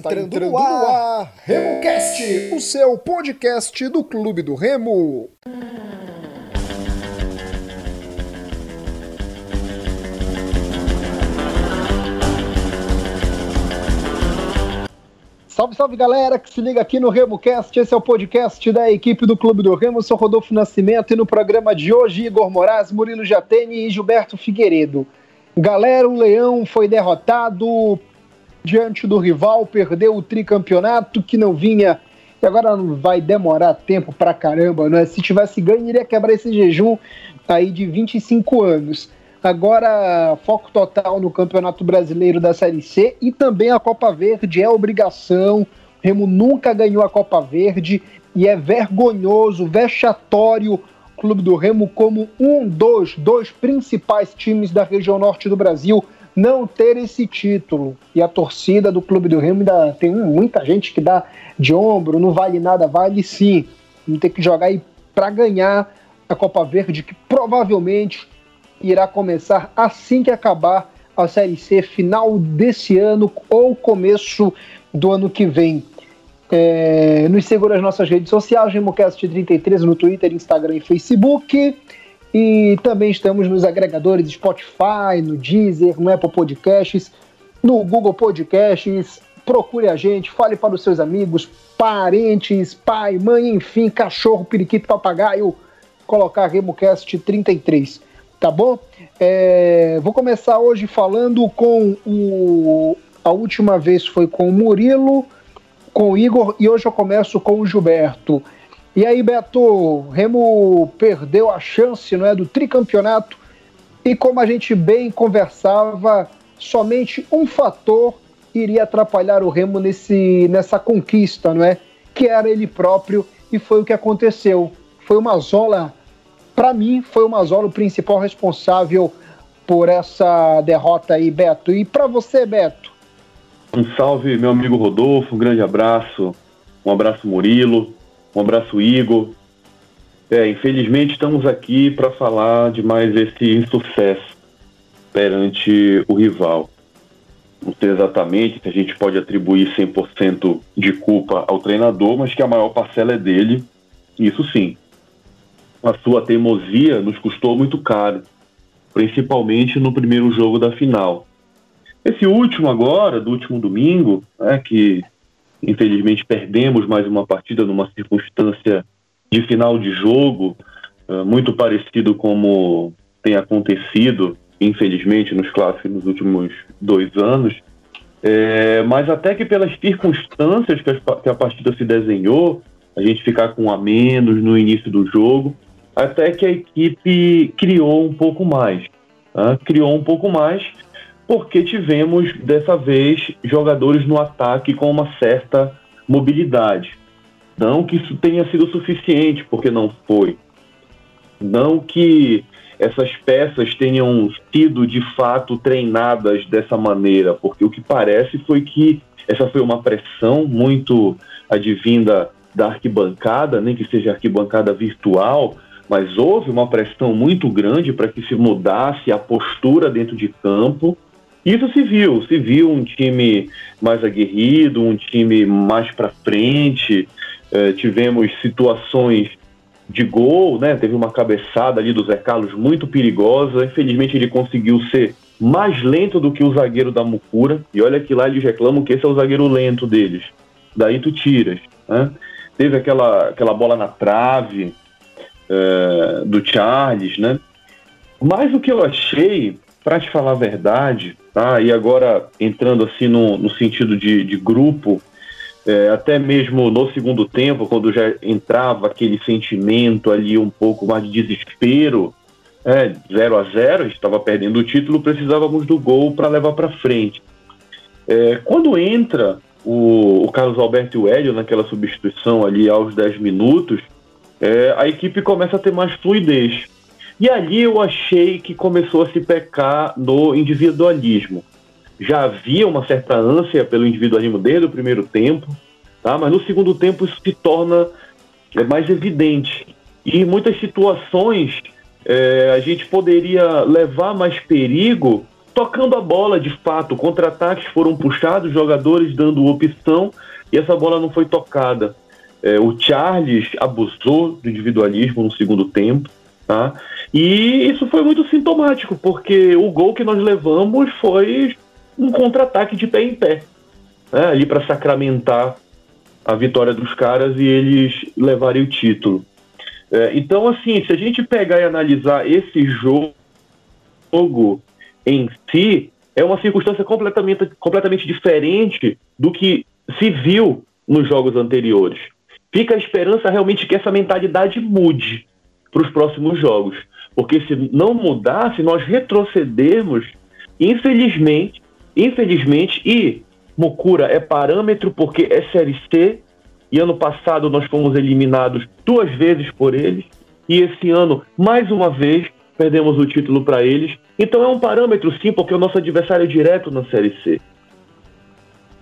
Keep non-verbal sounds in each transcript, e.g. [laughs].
Está, entrando, entrando, no ar, no ar RemoCast, o seu podcast do Clube do Remo. Salve, salve galera que se liga aqui no RemoCast. Esse é o podcast da equipe do Clube do Remo. Eu sou Rodolfo Nascimento e no programa de hoje, Igor Moraes, Murilo Jatene e Gilberto Figueiredo. Galera, o Leão foi derrotado diante do rival, perdeu o tricampeonato que não vinha e agora não vai demorar tempo pra caramba, né? Se tivesse ganho, iria quebrar esse jejum aí de 25 anos. Agora, foco total no Campeonato Brasileiro da Série C e também a Copa Verde é obrigação. O Remo nunca ganhou a Copa Verde e é vergonhoso, vexatório o Clube do Remo como um dos dois principais times da região norte do Brasil não ter esse título. E a torcida do Clube do Remo ainda tem muita gente que dá de ombro, não vale nada, vale sim. Vamos ter que jogar aí para ganhar a Copa Verde, que provavelmente irá começar assim que acabar a Série C, final desse ano ou começo do ano que vem. É, nos segura as nossas redes sociais, RemoCast33 no Twitter, Instagram e Facebook. E também estamos nos agregadores Spotify, no Deezer, no Apple Podcasts, no Google Podcasts. Procure a gente, fale para os seus amigos, parentes, pai, mãe, enfim, cachorro, periquito, papagaio. Colocar RemoCast 33, tá bom? É, vou começar hoje falando com o. A última vez foi com o Murilo, com o Igor, e hoje eu começo com o Gilberto. E aí, Beto, Remo perdeu a chance não é, do tricampeonato e como a gente bem conversava, somente um fator iria atrapalhar o Remo nesse, nessa conquista, não é? Que era ele próprio e foi o que aconteceu. Foi o Mazola, para mim, foi o Mazola o principal responsável por essa derrota aí, Beto. E para você, Beto? Um salve, meu amigo Rodolfo, um grande abraço. Um abraço, Murilo. Um abraço, Igor. É, infelizmente estamos aqui para falar de mais esse insucesso perante o rival. Não sei exatamente se a gente pode atribuir 100% de culpa ao treinador, mas que a maior parcela é dele, isso sim. A sua teimosia nos custou muito caro, principalmente no primeiro jogo da final. Esse último agora, do último domingo, é que Infelizmente perdemos mais uma partida numa circunstância de final de jogo, uh, muito parecido como tem acontecido, infelizmente, nos clássicos nos últimos dois anos. É, mas até que pelas circunstâncias que a, que a partida se desenhou, a gente ficar com a menos no início do jogo, até que a equipe criou um pouco mais. Tá? Criou um pouco mais porque tivemos dessa vez jogadores no ataque com uma certa mobilidade. Não que isso tenha sido suficiente, porque não foi. Não que essas peças tenham sido de fato treinadas dessa maneira, porque o que parece foi que essa foi uma pressão muito advinda da arquibancada, nem que seja arquibancada virtual, mas houve uma pressão muito grande para que se mudasse a postura dentro de campo isso se viu, se viu um time mais aguerrido, um time mais para frente. É, tivemos situações de gol, né? Teve uma cabeçada ali do Zé Carlos muito perigosa. Infelizmente ele conseguiu ser mais lento do que o zagueiro da Mucura. E olha que lá eles reclamam que esse é o zagueiro lento deles. Daí tu tiras. Né? Teve aquela, aquela bola na trave é, do Charles, né? Mas o que eu achei, para te falar a verdade, Tá? E agora, entrando assim no, no sentido de, de grupo, é, até mesmo no segundo tempo, quando já entrava aquele sentimento ali um pouco mais de desespero, é, 0 a 0 estava perdendo o título, precisávamos do gol para levar para frente. É, quando entra o, o, Carlos Alberto e o Hélio naquela substituição ali aos 10 minutos, é, a equipe começa a ter mais fluidez. E ali eu achei que começou a se pecar no individualismo. Já havia uma certa ânsia pelo individualismo desde o primeiro tempo, tá? mas no segundo tempo isso se torna é, mais evidente. E em muitas situações é, a gente poderia levar mais perigo tocando a bola de fato. Contra-ataques foram puxados, jogadores dando opção e essa bola não foi tocada. É, o Charles abusou do individualismo no segundo tempo. Tá? E isso foi muito sintomático, porque o gol que nós levamos foi um contra-ataque de pé em pé né? ali para sacramentar a vitória dos caras e eles levarem o título. É, então, assim, se a gente pegar e analisar esse jogo em si, é uma circunstância completamente, completamente diferente do que se viu nos jogos anteriores. Fica a esperança realmente que essa mentalidade mude para os próximos jogos. Porque se não mudar, se nós retrocedermos, infelizmente, infelizmente, e Mukura é parâmetro porque é Série C, e ano passado nós fomos eliminados duas vezes por eles, e esse ano, mais uma vez, perdemos o título para eles. Então é um parâmetro sim, porque o nosso adversário é direto na Série C.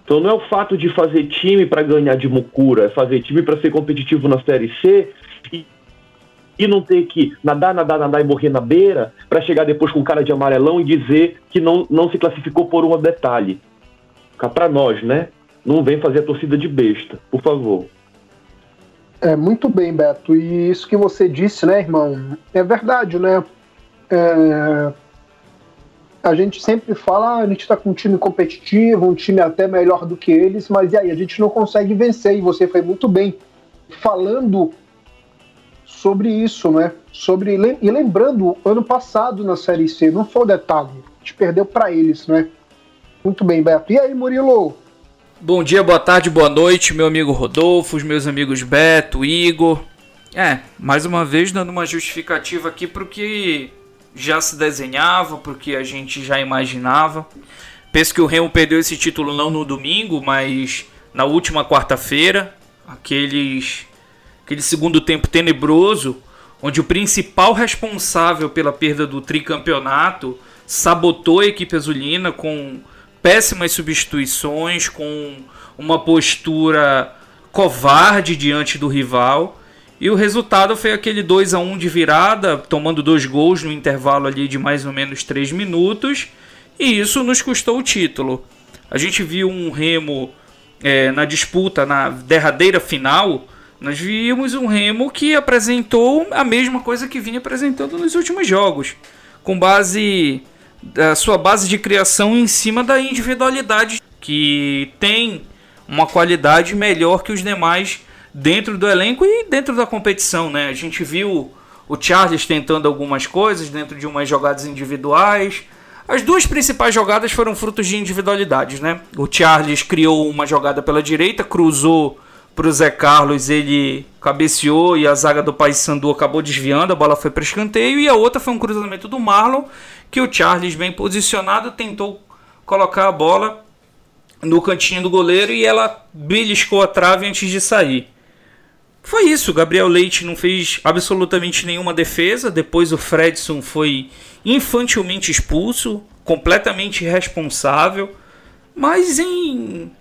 Então não é o fato de fazer time para ganhar de Mukura, é fazer time para ser competitivo na Série C e, e não ter que nadar, nadar, nadar e morrer na beira para chegar depois com cara de amarelão e dizer que não, não se classificou por um detalhe. Cá para nós, né? Não vem fazer a torcida de besta, por favor. É, muito bem, Beto. E isso que você disse, né, irmão? É verdade, né? É... A gente sempre fala, ah, a gente está com um time competitivo, um time até melhor do que eles, mas e aí, a gente não consegue vencer, e você foi muito bem falando sobre isso, né? Sobre, e lembrando, ano passado na Série C, não foi o detalhe, a gente perdeu para eles, né? Muito bem, Beto. E aí, Murilo? Bom dia, boa tarde, boa noite, meu amigo Rodolfo, os meus amigos Beto, Igor. É, mais uma vez dando uma justificativa aqui para o que já se desenhava, para o que a gente já imaginava. Penso que o Remo perdeu esse título não no domingo, mas na última quarta-feira, aqueles aquele segundo tempo tenebroso, onde o principal responsável pela perda do tricampeonato sabotou a equipe azulina com péssimas substituições, com uma postura covarde diante do rival. E o resultado foi aquele 2 a 1 de virada, tomando dois gols no intervalo ali de mais ou menos 3 minutos. E isso nos custou o título. A gente viu um Remo é, na disputa, na derradeira final. Nós vimos um Remo que apresentou a mesma coisa que vinha apresentando nos últimos jogos. Com base da sua base de criação em cima da individualidade que tem uma qualidade melhor que os demais dentro do elenco e dentro da competição, né? A gente viu o Charles tentando algumas coisas dentro de umas jogadas individuais. As duas principais jogadas foram frutos de individualidades, né? O Charles criou uma jogada pela direita, cruzou para o Zé Carlos, ele cabeceou e a zaga do Paysandu acabou desviando, a bola foi para escanteio e a outra foi um cruzamento do Marlon que o Charles, bem posicionado, tentou colocar a bola no cantinho do goleiro e ela beliscou a trave antes de sair. Foi isso, Gabriel Leite não fez absolutamente nenhuma defesa. Depois o Fredson foi infantilmente expulso, completamente irresponsável. Mas em,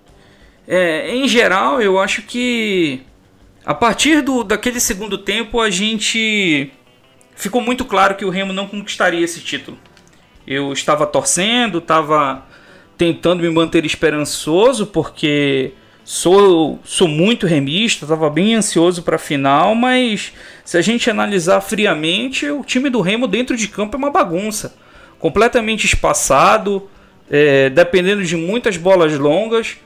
é, em geral, eu acho que a partir do, daquele segundo tempo a gente ficou muito claro que o Remo não conquistaria esse título. Eu estava torcendo, estava tentando me manter esperançoso, porque sou, sou muito remista, estava bem ansioso para a final, mas se a gente analisar friamente, o time do Remo dentro de campo é uma bagunça. Completamente espaçado, é, dependendo de muitas bolas longas.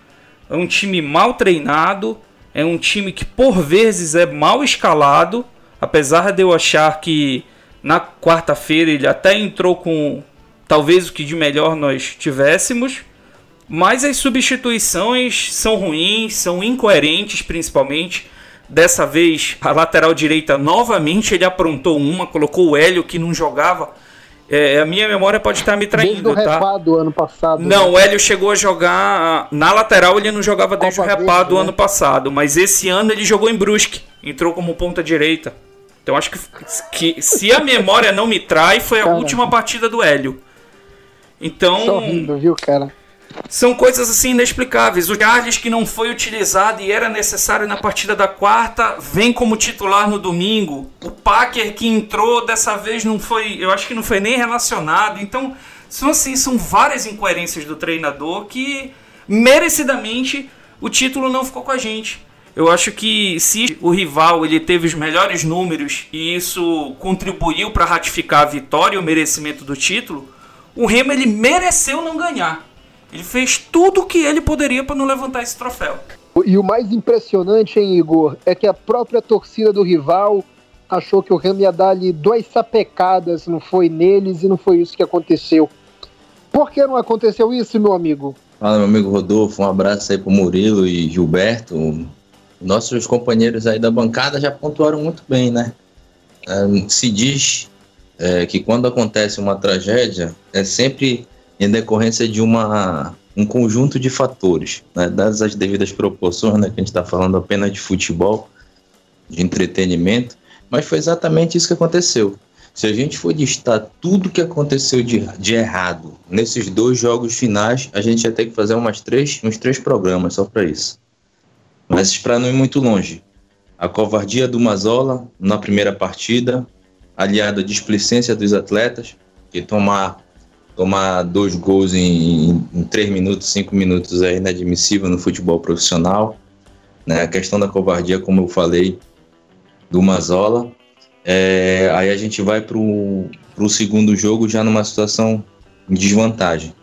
É um time mal treinado, é um time que por vezes é mal escalado, apesar de eu achar que na quarta-feira ele até entrou com talvez o que de melhor nós tivéssemos. Mas as substituições são ruins, são incoerentes, principalmente. Dessa vez, a lateral direita novamente ele aprontou uma, colocou o Hélio que não jogava. É, a minha memória pode estar me traindo, desde tá? o repado ano passado. Não, né? o Hélio chegou a jogar na lateral, ele não jogava desde Copa o repado do né? ano passado, mas esse ano ele jogou em Brusque, entrou como ponta direita. Então acho que, que se a memória não me trai, foi a última partida do Hélio. Então. Sorrindo, viu, cara? São coisas assim inexplicáveis. O Charles que não foi utilizado e era necessário na partida da quarta, vem como titular no domingo. O Packer que entrou dessa vez não foi, eu acho que não foi nem relacionado. Então, Então, assim, são várias incoerências do treinador que, merecidamente, o título não ficou com a gente. Eu acho que se o rival ele teve os melhores números e isso contribuiu para ratificar a vitória e o merecimento do título, o Remo ele mereceu não ganhar. Ele fez tudo o que ele poderia para não levantar esse troféu. E o mais impressionante, hein, Igor, é que a própria torcida do rival achou que o Remo ia dar ali duas sapecadas, não foi neles e não foi isso que aconteceu. Por que não aconteceu isso, meu amigo? Fala, meu amigo Rodolfo, um abraço aí pro Murilo e Gilberto. Nossos companheiros aí da bancada já pontuaram muito bem, né? É, se diz é, que quando acontece uma tragédia, é sempre em decorrência de uma, um conjunto de fatores, né? dadas as devidas proporções, né? que a gente está falando apenas de futebol, de entretenimento, mas foi exatamente isso que aconteceu. Se a gente for listar tudo que aconteceu de, de errado nesses dois jogos finais, a gente ia ter que fazer umas três, uns três programas só para isso. Mas para não ir muito longe, a covardia do Mazola na primeira partida, aliada à displicência dos atletas, que tomar, tomar dois gols em, em três minutos, cinco minutos é inadmissível no futebol profissional. Né? A questão da covardia, como eu falei, do Mazola. É, aí a gente vai para o segundo jogo já numa situação de desvantagem.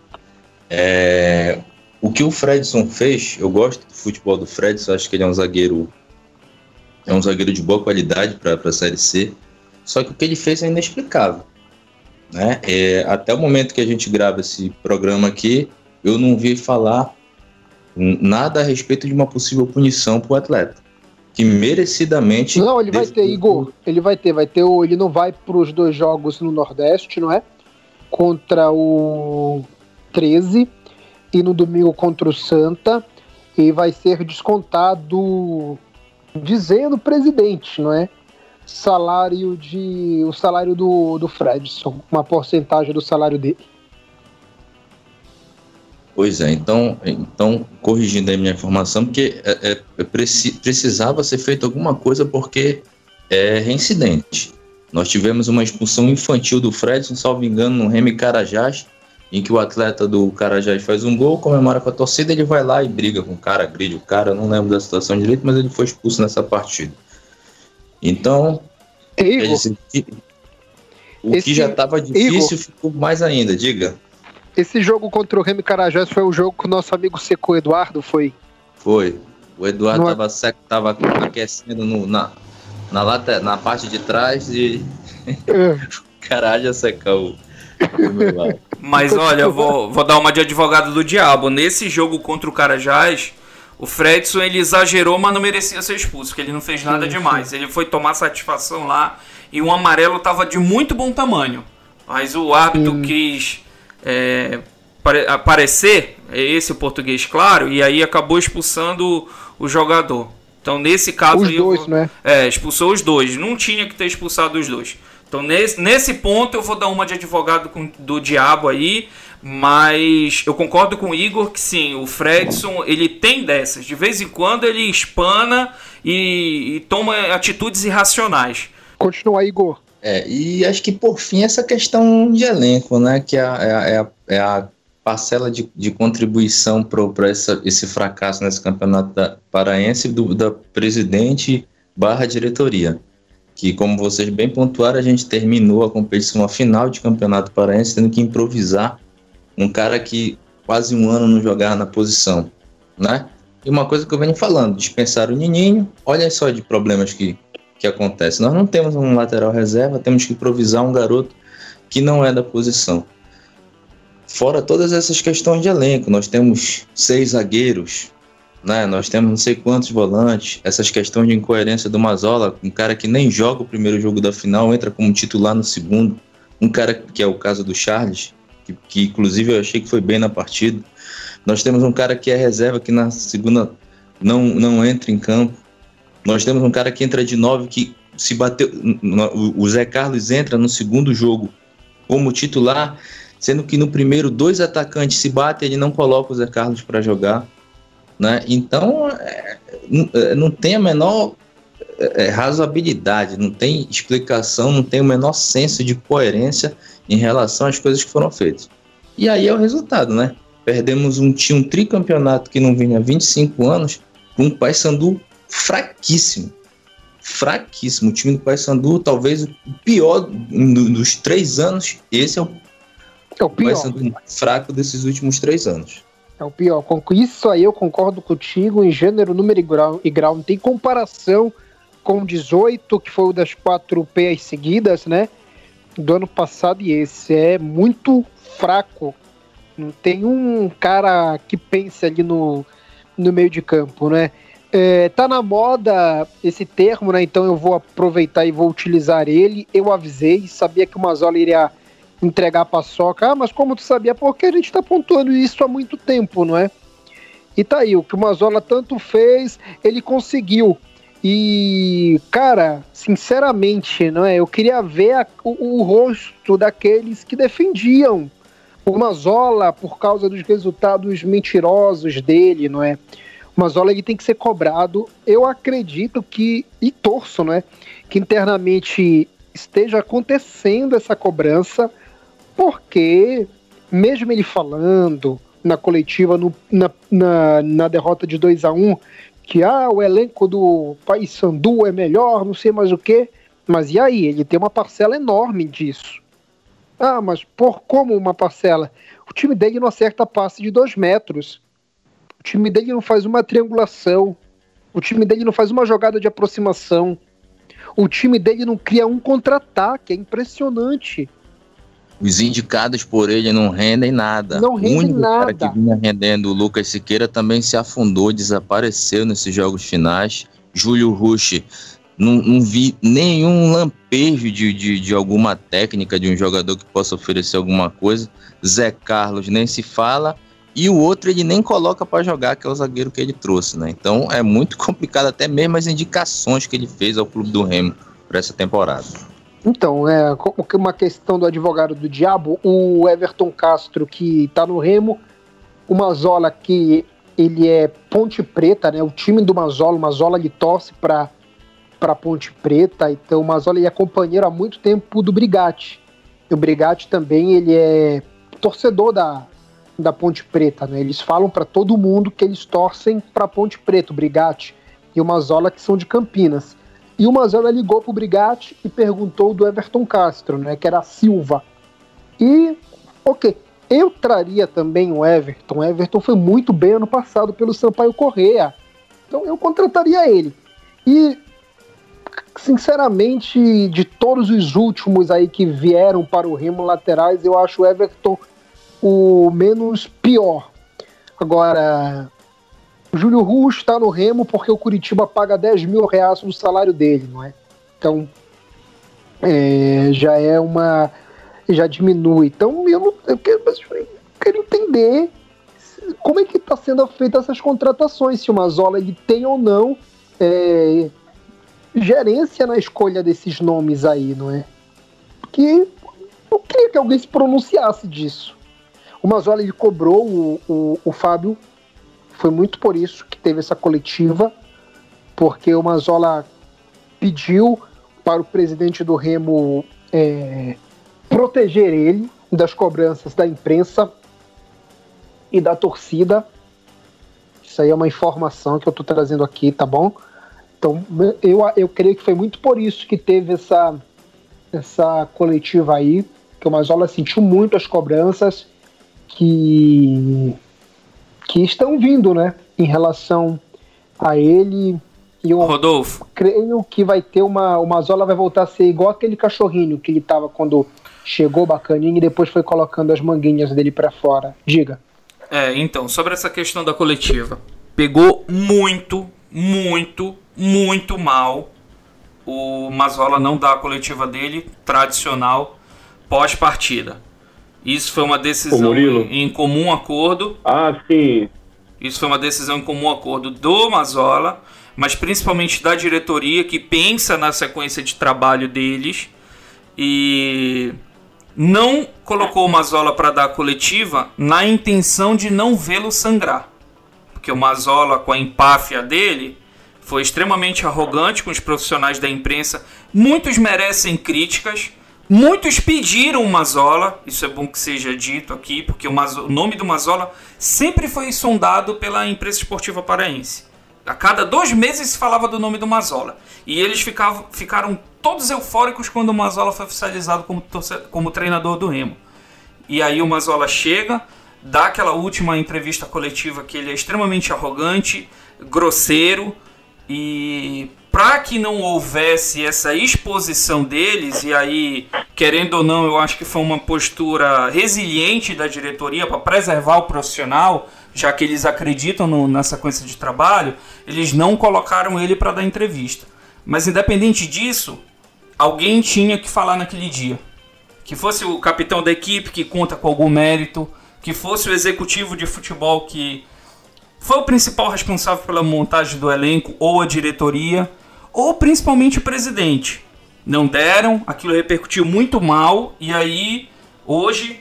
É, o que o Fredson fez, eu gosto do futebol do Fredson, acho que ele é um zagueiro é um zagueiro de boa qualidade para a Série C. Só que o que ele fez é inexplicável. Né? É, até o momento que a gente grava esse programa aqui, eu não vi falar nada a respeito de uma possível punição para o atleta. Que merecidamente. Não, ele vai ter, Igor. Ele vai ter, vai ter. Ele não vai para os dois jogos no Nordeste, não é? Contra o 13 e no domingo contra o Santa e vai ser descontado dizendo o presidente, não é? Salário de o salário do, do Fredson, uma porcentagem do salário dele. Pois é, então, então corrigindo a minha informação, porque é, é, é precisava ser feito alguma coisa porque é reincidente. Nós tivemos uma expulsão infantil do Fredson, salvo engano, no Remy Carajás, em que o atleta do Carajás faz um gol, comemora com a torcida, ele vai lá e briga com o cara, agride o cara, não lembro da situação direito, mas ele foi expulso nessa partida. Então, dizer, o esse, que já estava difícil Igor, ficou mais ainda, diga. Esse jogo contra o Remy Carajás foi o jogo que o nosso amigo secou Eduardo, foi? Foi. O Eduardo estava é... seco, tava aquecendo no, na, na, lata, na parte de trás e é. [laughs] o Carajás secou mas olha, eu vou, vou dar uma de advogado do diabo. Nesse jogo contra o Carajás, o Fredson ele exagerou, mas não merecia ser expulso, porque ele não fez nada sim, demais. Sim. Ele foi tomar satisfação lá e o amarelo estava de muito bom tamanho. Mas o árbitro sim. quis é, aparecer, é esse o português claro, e aí acabou expulsando o jogador. Então nesse caso os dois, eu, né? É, expulsou os dois. Não tinha que ter expulsado os dois. Então, nesse, nesse ponto, eu vou dar uma de advogado com, do diabo aí. Mas eu concordo com o Igor que sim, o Fredson ele tem dessas. De vez em quando ele espana e, e toma atitudes irracionais. Continua, Igor. É, e acho que por fim essa questão de elenco, né? Que é a, é a, é a é parcela de, de contribuição para esse fracasso nesse campeonato da, paraense do, da presidente barra diretoria que, como vocês bem pontuaram, a gente terminou a competição a final de campeonato paraense tendo que improvisar um cara que quase um ano não jogava na posição, né? E uma coisa que eu venho falando, dispensar o Nininho, olha só de problemas que, que acontecem. Nós não temos um lateral reserva, temos que improvisar um garoto que não é da posição. Fora todas essas questões de elenco, nós temos seis zagueiros, né? Nós temos não sei quantos volantes, essas questões de incoerência do Mazola, um cara que nem joga o primeiro jogo da final, entra como titular no segundo, um cara que é o caso do Charles, que, que inclusive eu achei que foi bem na partida. Nós temos um cara que é reserva que na segunda não, não entra em campo. Nós temos um cara que entra de nove que se bateu. O Zé Carlos entra no segundo jogo como titular, sendo que no primeiro dois atacantes se batem, ele não coloca o Zé Carlos para jogar. Né? Então, é, é, não tem a menor é, é, razoabilidade, não tem explicação, não tem o menor senso de coerência em relação às coisas que foram feitas. E aí é o resultado, né? Perdemos um, um tricampeonato que não vinha há 25 anos com um Paysandu fraquíssimo. Fraquíssimo. O time do Paysandu, talvez o pior dos três anos. Esse é o, é o pior. Paysandu mais fraco desses últimos três anos. É o pior. Isso aí eu concordo contigo em gênero, número e grau. E grau. Não tem comparação com 18, que foi o das quatro PAs seguidas, né? Do ano passado e esse. É muito fraco. Não tem um cara que pense ali no, no meio de campo, né? É, tá na moda esse termo, né? Então eu vou aproveitar e vou utilizar ele. Eu avisei, sabia que o Mazola iria entregar a paçoca. Ah, mas como tu sabia? Porque a gente tá pontuando isso há muito tempo, não é? E tá aí, o que o Mazola tanto fez, ele conseguiu. E, cara, sinceramente, não é? Eu queria ver a, o, o, rosto daqueles que defendiam o Mazola por causa dos resultados mentirosos dele, não é? O Mazola ele tem que ser cobrado. Eu acredito que, e torço, não é? Que internamente esteja acontecendo essa cobrança, porque, mesmo ele falando na coletiva, no, na, na, na derrota de 2 a 1 um, que ah, o elenco do Paysandu é melhor, não sei mais o que. Mas e aí? Ele tem uma parcela enorme disso. Ah, mas por como uma parcela? O time dele não acerta passe de dois metros. O time dele não faz uma triangulação. O time dele não faz uma jogada de aproximação. O time dele não cria um contra-ataque. É impressionante. Os indicados por ele não rendem nada. Não rende o único nada. cara que vinha rendendo, o Lucas Siqueira, também se afundou, desapareceu nesses jogos finais. Júlio Rush, não, não vi nenhum lampejo de, de, de, alguma técnica de um jogador que possa oferecer alguma coisa. Zé Carlos nem se fala. E o outro ele nem coloca para jogar, que é o zagueiro que ele trouxe, né? Então é muito complicado, até mesmo as indicações que ele fez ao clube do Remo para essa temporada. Então, é uma questão do advogado do diabo, o Everton Castro, que está no Remo, o Mazola, que ele é Ponte Preta, né? O time do Mazola, o Mazola ele torce para para Ponte Preta, então o Mazola ele é companheiro há muito tempo do Brigatti. E o Brigatti também ele é torcedor da, da Ponte Preta, né? Eles falam para todo mundo que eles torcem para Ponte Preta, o Brigatti e o Mazola que são de Campinas. E o Mazola ligou pro Brigatti e perguntou do Everton Castro, né, que era Silva. E, ok, eu traria também o Everton. O Everton foi muito bem ano passado pelo Sampaio Correa. Então eu contrataria ele. E, sinceramente, de todos os últimos aí que vieram para o Remo laterais, eu acho o Everton o menos pior. Agora, Júlio Russo está no Remo porque o Curitiba paga 10 mil reais no salário dele, não é? Então, é, já é uma. Já diminui. Então, eu, não, eu, quero, eu quero entender como é que está sendo feita essas contratações, se o Mazola ele tem ou não é, gerência na escolha desses nomes aí, não é? Porque eu queria que alguém se pronunciasse disso. O Mazola ele cobrou o, o, o Fábio foi muito por isso que teve essa coletiva, porque o Mazola pediu para o presidente do Remo é, proteger ele das cobranças da imprensa e da torcida. Isso aí é uma informação que eu estou trazendo aqui, tá bom? Então, eu, eu creio que foi muito por isso que teve essa, essa coletiva aí, que o Mazola sentiu muito as cobranças, que que estão vindo, né, em relação a ele. E eu Rodolfo. creio que vai ter uma. O Mazola vai voltar a ser igual aquele cachorrinho que ele tava quando chegou bacaninho e depois foi colocando as manguinhas dele para fora. Diga. É, então, sobre essa questão da coletiva. Pegou muito, muito, muito mal o Mazola não dar a coletiva dele tradicional pós-partida. Isso foi uma decisão em comum acordo. Ah, sim. Isso foi uma decisão em comum acordo do Mazola, mas principalmente da diretoria que pensa na sequência de trabalho deles e não colocou o Mazola para dar a coletiva na intenção de não vê-lo sangrar. Porque o Mazola, com a empáfia dele, foi extremamente arrogante com os profissionais da imprensa. Muitos merecem críticas, Muitos pediram o Mazola, isso é bom que seja dito aqui, porque o, Mazola, o nome do Mazola sempre foi sondado pela imprensa esportiva paraense. A cada dois meses se falava do nome do Mazola. E eles ficavam, ficaram todos eufóricos quando o Mazola foi oficializado como, como treinador do Remo. E aí o Mazola chega, dá aquela última entrevista coletiva que ele é extremamente arrogante, grosseiro e para que não houvesse essa exposição deles, e aí, querendo ou não, eu acho que foi uma postura resiliente da diretoria para preservar o profissional, já que eles acreditam no, na sequência de trabalho, eles não colocaram ele para dar entrevista. Mas independente disso, alguém tinha que falar naquele dia. Que fosse o capitão da equipe que conta com algum mérito, que fosse o executivo de futebol que foi o principal responsável pela montagem do elenco ou a diretoria ou principalmente o presidente. Não deram, aquilo repercutiu muito mal, e aí, hoje,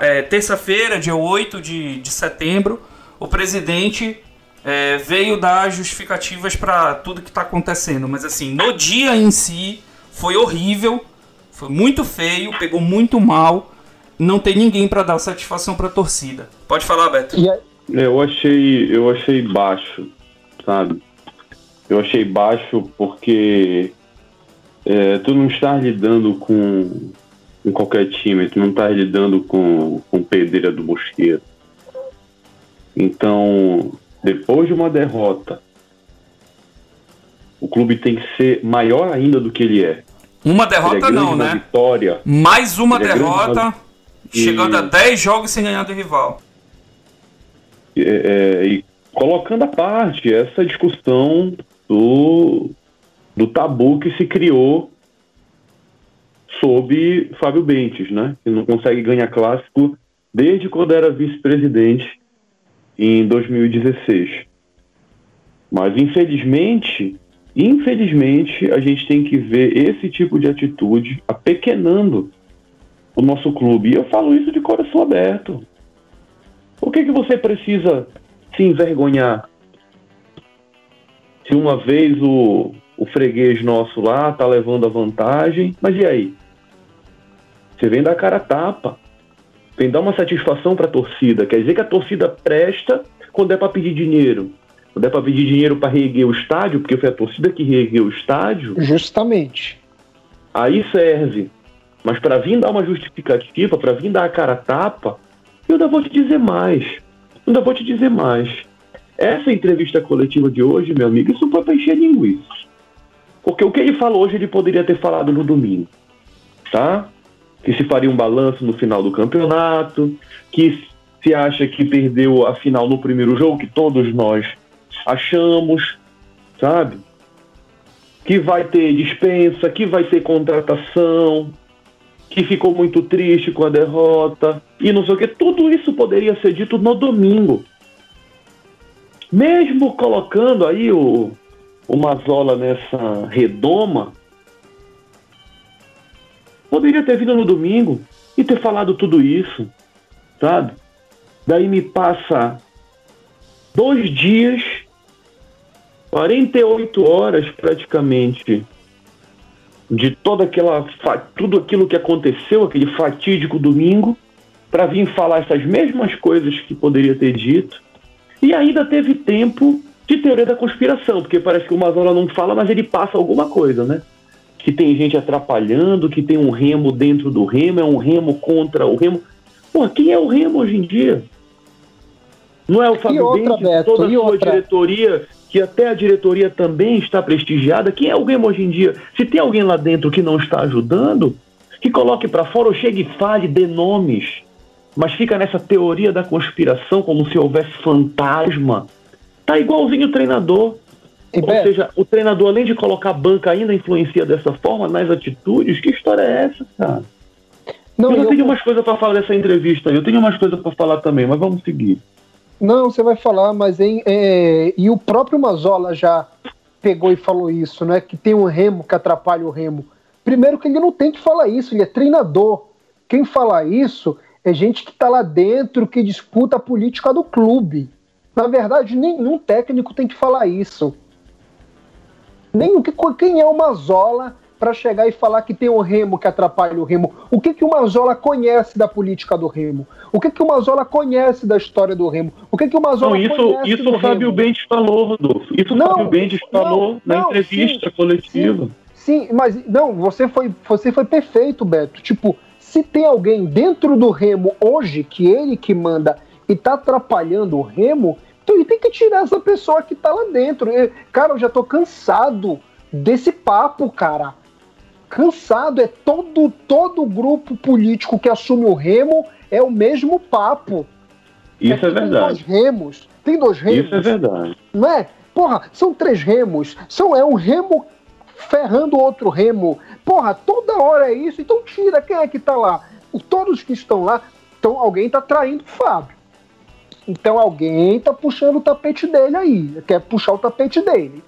é, terça-feira, dia 8 de, de setembro, o presidente é, veio dar justificativas para tudo que está acontecendo. Mas assim, no dia em si, foi horrível, foi muito feio, pegou muito mal. Não tem ninguém para dar satisfação para a torcida. Pode falar, Beto. Eu achei, eu achei baixo, sabe? Eu achei baixo porque é, tu não estás lidando com, com qualquer time, tu não estás lidando com, com Pedreira do Mosqueiro. Então, depois de uma derrota, o clube tem que ser maior ainda do que ele é. Uma derrota é não, né? Vitória. Mais uma ele derrota, é chegando e... a 10 jogos sem ganhar do rival. É, é, e colocando à parte essa discussão do, do tabu que se criou sob Fábio Bentes, né? Que não consegue ganhar clássico desde quando era vice-presidente em 2016. Mas infelizmente, infelizmente, a gente tem que ver esse tipo de atitude apequenando o nosso clube. E eu falo isso de coração aberto. Por que, que você precisa se envergonhar se uma vez o, o freguês nosso lá tá levando a vantagem, mas e aí? Você vem dar cara tapa, vem dar uma satisfação para a torcida. Quer dizer que a torcida presta quando é para pedir dinheiro. Quando é para pedir dinheiro para reerguer o estádio, porque foi a torcida que reergueu o estádio. Justamente. Aí serve. Mas para vir dar uma justificativa, para vir dar a cara tapa, eu ainda vou te dizer mais. Eu ainda vou te dizer mais. Essa entrevista coletiva de hoje, meu amigo, isso foi para encher linguiça. Porque o que ele falou hoje, ele poderia ter falado no domingo, tá? Que se faria um balanço no final do campeonato, que se acha que perdeu a final no primeiro jogo, que todos nós achamos, sabe? Que vai ter dispensa, que vai ter contratação, que ficou muito triste com a derrota, e não sei o que. Tudo isso poderia ser dito no domingo. Mesmo colocando aí o, o Mazola nessa redoma, poderia ter vindo no domingo e ter falado tudo isso, sabe? Daí me passa dois dias, 48 horas praticamente, de toda aquela tudo aquilo que aconteceu, aquele fatídico domingo, para vir falar essas mesmas coisas que poderia ter dito e ainda teve tempo de teoria da conspiração, porque parece que o Mazola não fala, mas ele passa alguma coisa, né? Que tem gente atrapalhando, que tem um remo dentro do remo, é um remo contra o remo. Pô, quem é o remo hoje em dia? Não é o Fábio Bentes, toda a sua outra? diretoria, que até a diretoria também está prestigiada. Quem é o remo hoje em dia? Se tem alguém lá dentro que não está ajudando, que coloque para fora ou chegue e fale, dê nomes mas fica nessa teoria da conspiração como se houvesse fantasma. Tá igualzinho o treinador. E Ou seja, o treinador, além de colocar a banca, ainda influencia dessa forma nas atitudes. Que história é essa, cara? Não, eu, eu tenho umas coisas para falar dessa entrevista. Eu tenho umas coisas para falar também, mas vamos seguir. Não, você vai falar, mas em, é, e o próprio Mazola já pegou e falou isso, né? Que tem um remo que atrapalha o remo. Primeiro que ele não tem que falar isso, ele é treinador. Quem fala isso é gente que está lá dentro, que disputa a política do clube. Na verdade, nenhum técnico tem que falar isso. Nenhum, quem é o Mazola para chegar e falar que tem o Remo que atrapalha o Remo. O que, que o Mazola conhece da política do Remo? O que, que o Mazola conhece da história do Remo? O que, que o Mazola não, isso, conhece isso o Fábio Bendes falou, Rodolfo. Isso o Fábio Bendes falou não, na não, entrevista sim, coletiva. Sim, sim, mas não, você foi, você foi perfeito, Beto. Tipo, se tem alguém dentro do Remo hoje, que ele que manda e tá atrapalhando o Remo, então ele tem que tirar essa pessoa que tá lá dentro. Eu, cara, eu já tô cansado desse papo, cara cansado, é todo todo grupo político que assume o remo é o mesmo papo. Isso é, é verdade. Tem dois remos, tem dois remos. Isso é verdade. Não é? Porra, são três remos, são é um remo ferrando outro remo. Porra, toda hora é isso. Então tira quem é que tá lá. Todos que estão lá, então alguém tá traindo o Fábio. Então alguém tá puxando o tapete dele aí, quer puxar o tapete dele.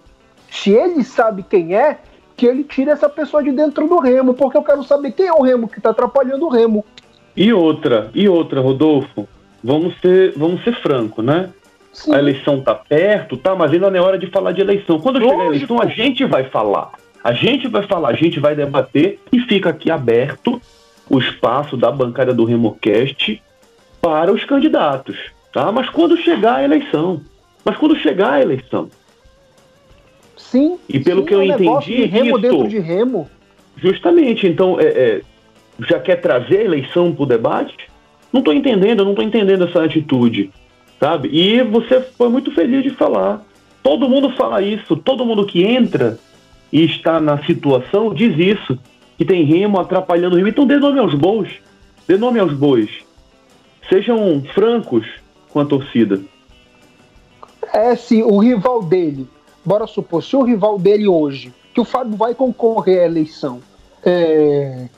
Se ele sabe quem é, que ele tire essa pessoa de dentro do remo, porque eu quero saber quem é o remo que está atrapalhando o remo. E outra, e outra, Rodolfo, vamos ser, vamos ser franco, né? Sim. A eleição tá perto, tá, mas ainda não é hora de falar de eleição. Quando Lógico. chegar a eleição, a gente vai falar. A gente vai falar, a gente vai debater e fica aqui aberto o espaço da bancada do RemoCast para os candidatos, tá? Mas quando chegar a eleição, mas quando chegar a eleição, Sim. E pelo sim, que eu é um entendi. De remo isso, dentro de remo. Justamente, então, é, é, já quer trazer a eleição para o debate? Não estou entendendo, não estou entendendo essa atitude, sabe? E você foi muito feliz de falar. Todo mundo fala isso, todo mundo que entra e está na situação diz isso, que tem remo atrapalhando o remo. Então dê nome aos bois, dê nome aos bois. Sejam francos com a torcida. É, sim, o rival dele bora supor, se o rival dele hoje, que o Fábio vai concorrer à eleição, é,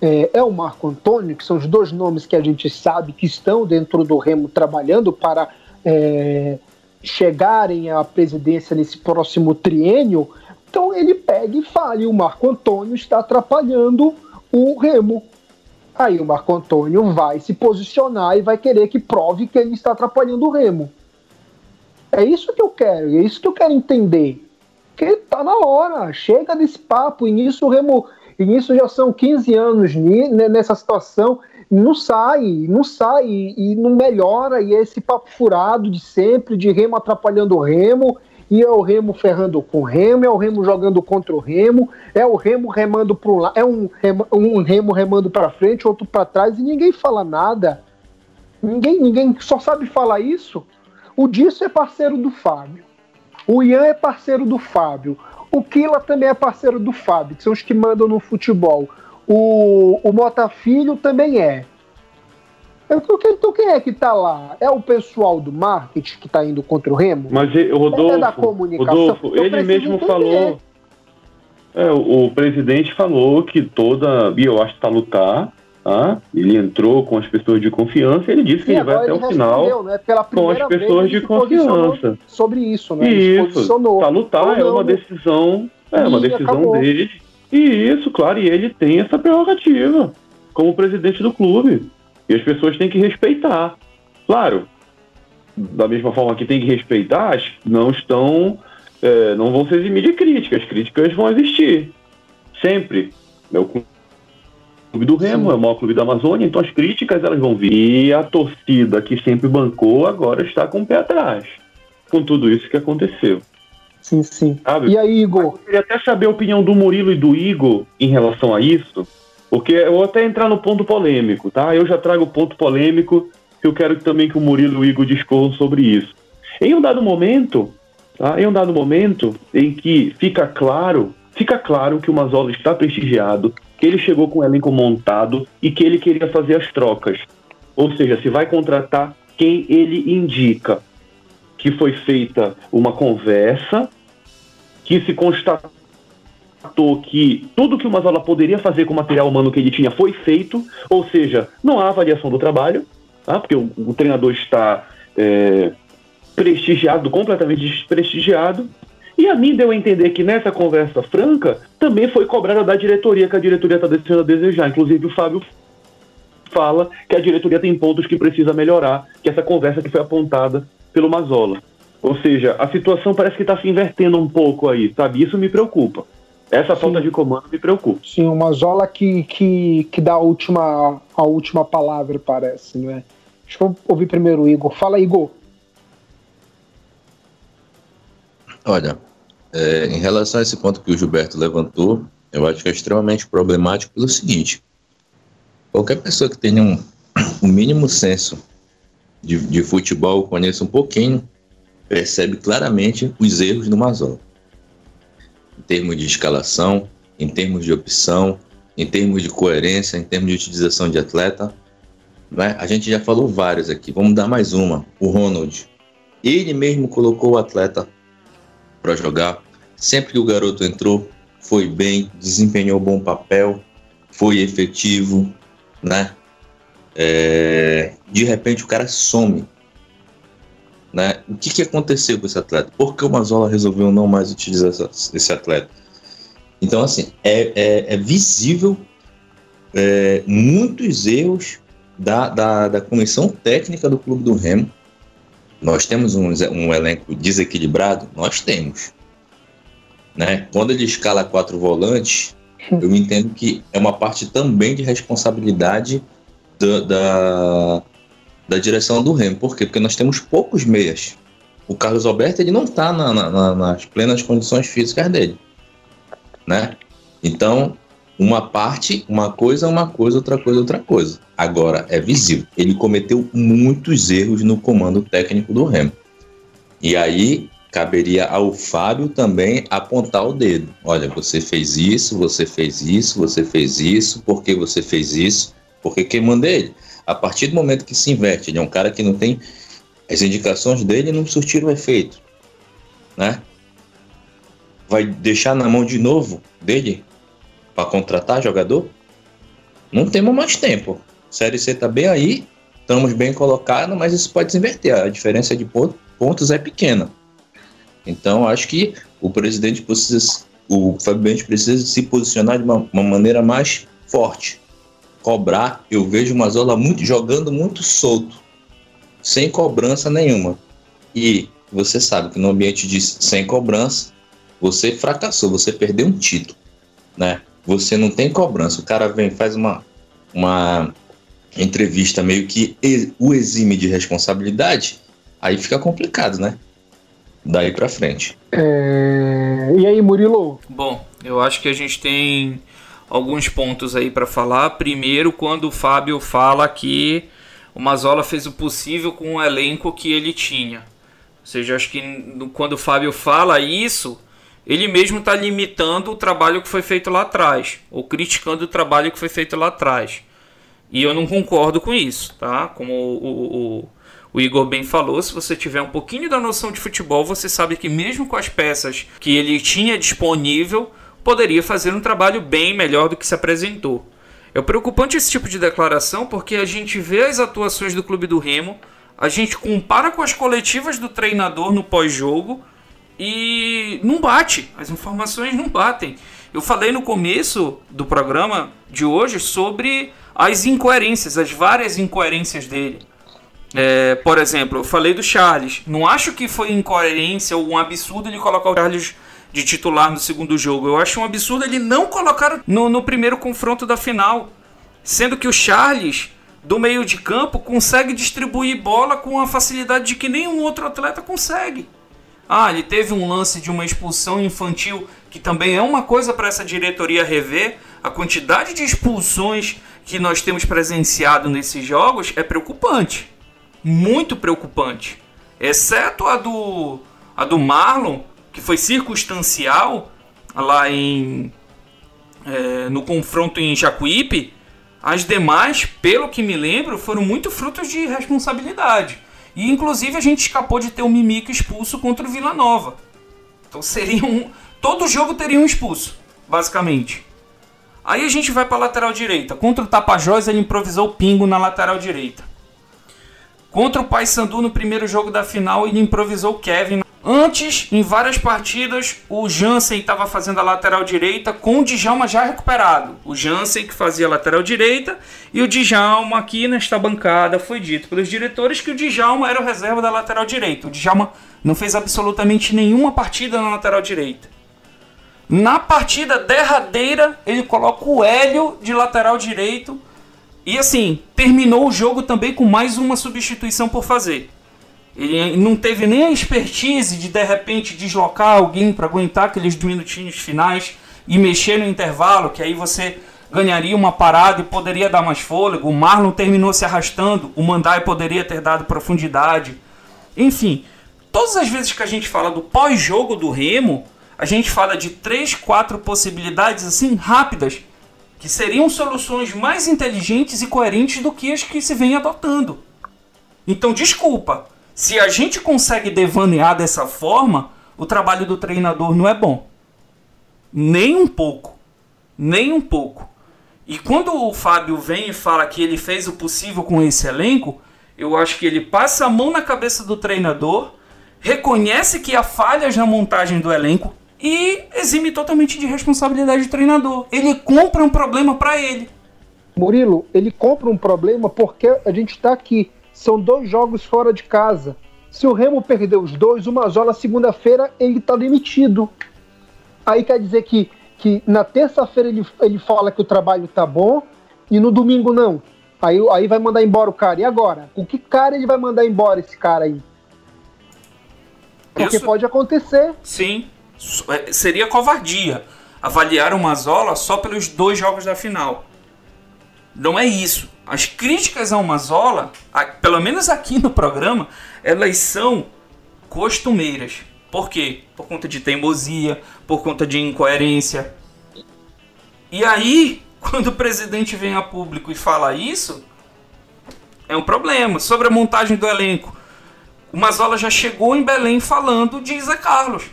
é, é, o Marco Antônio, que são os dois nomes que a gente sabe que estão dentro do Remo trabalhando para é, chegarem à presidência nesse próximo triênio, então ele pega e fala, e o Marco Antônio está atrapalhando o Remo. Aí o Marco Antônio vai se posicionar e vai querer que prove que ele está atrapalhando o Remo. É isso que eu quero, é isso que eu quero entender. Porque tá na hora, chega desse papo, e nisso o Remo, e nisso já são 15 anos nessa situação, não sai, não sai, e não melhora, e é esse papo furado de sempre, de Remo atrapalhando o Remo, e é o Remo ferrando com o Remo, é o Remo jogando contra o Remo, é o Remo remando para um lado, é um, um Remo remando para frente, outro para trás, e ninguém fala nada. Ninguém, ninguém só sabe falar isso. O Disso é parceiro do Fábio. O Ian é parceiro do Fábio. O Kila também é parceiro do Fábio, que são os que mandam no futebol. O, o Mota Filho também é. Então, então quem é que está lá? É o pessoal do marketing que está indo contra o Remo? Mas o Rodolfo, é da comunicação. Rodolfo, ele mesmo falou. É, o, o, presidente falou que toda. E eu acho que para lutar Tá? Ele entrou com as pessoas de confiança e ele disse que ele vai até o final né? com as pessoas de confiança. Sobre isso, né? Isso, para lutar é uma decisão, é uma decisão acabou. dele. E isso, claro, e ele tem essa prerrogativa como presidente do clube. E as pessoas têm que respeitar. Claro, da mesma forma que tem que respeitar, não estão, é, não vão se eximir de críticas. Críticas vão existir. Sempre. Meu clube do Remo, é o maior clube da Amazônia, então as críticas elas vão vir. E a torcida que sempre bancou agora está com o pé atrás, com tudo isso que aconteceu. Sim, sim. Sabe? E aí, Igor? Eu queria até saber a opinião do Murilo e do Igor em relação a isso, porque eu vou até entrar no ponto polêmico, tá? Eu já trago o ponto polêmico que eu quero também que o Murilo e o Igor discorram sobre isso. Em um dado momento, tá? Em um dado momento em que fica claro, fica claro que o Mazola está prestigiado, que ele chegou com o elenco montado e que ele queria fazer as trocas. Ou seja, se vai contratar quem ele indica. Que foi feita uma conversa, que se constatou que tudo que o Mazola poderia fazer com o material humano que ele tinha foi feito, ou seja, não há avaliação do trabalho, tá? porque o, o treinador está é, prestigiado, completamente desprestigiado, e a mim deu a entender que nessa conversa franca também foi cobrada da diretoria, que a diretoria está deixando a desejar. Inclusive o Fábio fala que a diretoria tem pontos que precisa melhorar, que essa conversa que foi apontada pelo Mazola. Ou seja, a situação parece que está se invertendo um pouco aí, sabe? Isso me preocupa. Essa falta Sim. de comando me preocupa. Sim, uma Zola que, que, que dá a última, a última palavra, parece, não é? Deixa eu ouvir primeiro o Igor. Fala, Igor. Olha, é, em relação a esse ponto que o Gilberto levantou, eu acho que é extremamente problemático pelo seguinte: qualquer pessoa que tenha um, um mínimo senso de, de futebol, conheça um pouquinho, percebe claramente os erros do Mazola termos de escalação, em termos de opção, em termos de coerência, em termos de utilização de atleta. Né? A gente já falou vários aqui, vamos dar mais uma. O Ronald. Ele mesmo colocou o atleta para jogar. Sempre que o garoto entrou, foi bem, desempenhou bom papel, foi efetivo, né? É... de repente o cara some. Né? O que, que aconteceu com esse atleta? Por que o Mazola resolveu não mais utilizar esse atleta? Então, assim, é, é, é visível é, muitos erros da, da, da, comissão técnica do Clube do Remo. Nós temos um, um elenco desequilibrado? Nós temos. Né? Quando ele escala quatro volantes, eu entendo que é uma parte também de responsabilidade da, da, da direção do Remo. Por quê? Porque nós temos poucos meias. O Carlos Alberto ele não está na, na, nas plenas condições físicas dele, né? Então, uma parte, uma coisa, uma coisa, outra coisa, outra coisa. Agora é visível. Ele cometeu muitos erros no comando técnico do Remo. E aí caberia ao Fábio também apontar o dedo. Olha, você fez isso, você fez isso, você fez isso, por que você fez isso? Porque quem manda é ele. A partir do momento que se inverte, ele é um cara que não tem as indicações dele não surtiram efeito, né? Vai deixar na mão de novo dele para contratar jogador? Não temos mais tempo. Série C tá bem aí, estamos bem colocados, mas isso pode se inverter. A diferença de pontos é pequena. Então, acho que o presidente precisa, o Fábio precisa se posicionar de uma, uma maneira mais forte cobrar, eu vejo o Mazola muito, jogando muito solto, sem cobrança nenhuma. E você sabe que no ambiente de sem cobrança, você fracassou, você perdeu um título, né? Você não tem cobrança. O cara vem, faz uma, uma entrevista meio que o exime de responsabilidade, aí fica complicado, né? Daí pra frente. É... E aí, Murilo? Bom, eu acho que a gente tem alguns pontos aí para falar. Primeiro, quando o Fábio fala que o Mazola fez o possível com o elenco que ele tinha. Ou seja, acho que quando o Fábio fala isso, ele mesmo está limitando o trabalho que foi feito lá atrás, ou criticando o trabalho que foi feito lá atrás. E eu não concordo com isso, tá? Como o, o, o Igor bem falou, se você tiver um pouquinho da noção de futebol, você sabe que mesmo com as peças que ele tinha disponível, poderia fazer um trabalho bem melhor do que se apresentou. É preocupante esse tipo de declaração porque a gente vê as atuações do clube do Remo, a gente compara com as coletivas do treinador no pós-jogo e não bate, as informações não batem. Eu falei no começo do programa de hoje sobre as incoerências, as várias incoerências dele. É, por exemplo, eu falei do Charles. Não acho que foi incoerência ou um absurdo ele colocar o Charles de titular no segundo jogo. Eu acho um absurdo ele não colocar no, no primeiro confronto da final. Sendo que o Charles, do meio de campo, consegue distribuir bola com uma facilidade de que nenhum outro atleta consegue. Ah, ele teve um lance de uma expulsão infantil, que também é uma coisa para essa diretoria rever. A quantidade de expulsões que nós temos presenciado nesses jogos é preocupante. Muito preocupante. Exceto a do, a do Marlon, que foi circunstancial lá em é, no confronto em Jacuípe, as demais, pelo que me lembro, foram muito frutos de responsabilidade. E inclusive a gente escapou de ter o Mimica expulso contra o Vila Nova. Então seria um. Todo jogo teria um expulso, basicamente. Aí a gente vai para a lateral direita. Contra o Tapajós ele improvisou o pingo na lateral direita. Contra o Paysandu no primeiro jogo da final ele improvisou o Kevin Antes, em várias partidas, o Jansen estava fazendo a lateral direita com o Djalma já recuperado. O Jansen que fazia a lateral direita e o Djalma aqui nesta bancada foi dito pelos diretores que o Djalma era o reserva da lateral direita. O Djalma não fez absolutamente nenhuma partida na lateral direita. Na partida derradeira, ele coloca o Hélio de lateral direito. E assim, terminou o jogo também com mais uma substituição por fazer. Ele não teve nem a expertise de de repente deslocar alguém para aguentar aqueles minutinhos finais e mexer no intervalo, que aí você ganharia uma parada e poderia dar mais fôlego. O Marlon terminou se arrastando, o Mandai poderia ter dado profundidade. Enfim, todas as vezes que a gente fala do pós-jogo do Remo, a gente fala de três, quatro possibilidades assim rápidas que seriam soluções mais inteligentes e coerentes do que as que se vem adotando. Então, desculpa, se a gente consegue devanear dessa forma, o trabalho do treinador não é bom. Nem um pouco. Nem um pouco. E quando o Fábio vem e fala que ele fez o possível com esse elenco, eu acho que ele passa a mão na cabeça do treinador, reconhece que há falhas na montagem do elenco e exime totalmente de responsabilidade do treinador. Ele compra um problema para ele. Murilo, ele compra um problema porque a gente está aqui. São dois jogos fora de casa. Se o Remo perder os dois, uma Mazola segunda-feira ele está demitido. Aí quer dizer que que na terça-feira ele, ele fala que o trabalho tá bom e no domingo não. Aí, aí vai mandar embora o cara. E agora? Com que cara ele vai mandar embora esse cara aí? Porque Isso... pode acontecer. Sim. É, seria covardia avaliar o Mazola só pelos dois jogos da final. Não é isso. As críticas ao Mazola, pelo menos aqui no programa, elas são costumeiras. Por quê? Por conta de teimosia, por conta de incoerência. E aí, [laughs] quando o presidente vem a público e fala isso, é um problema. Sobre a montagem do elenco, o Mazola já chegou em Belém falando de Zé Carlos.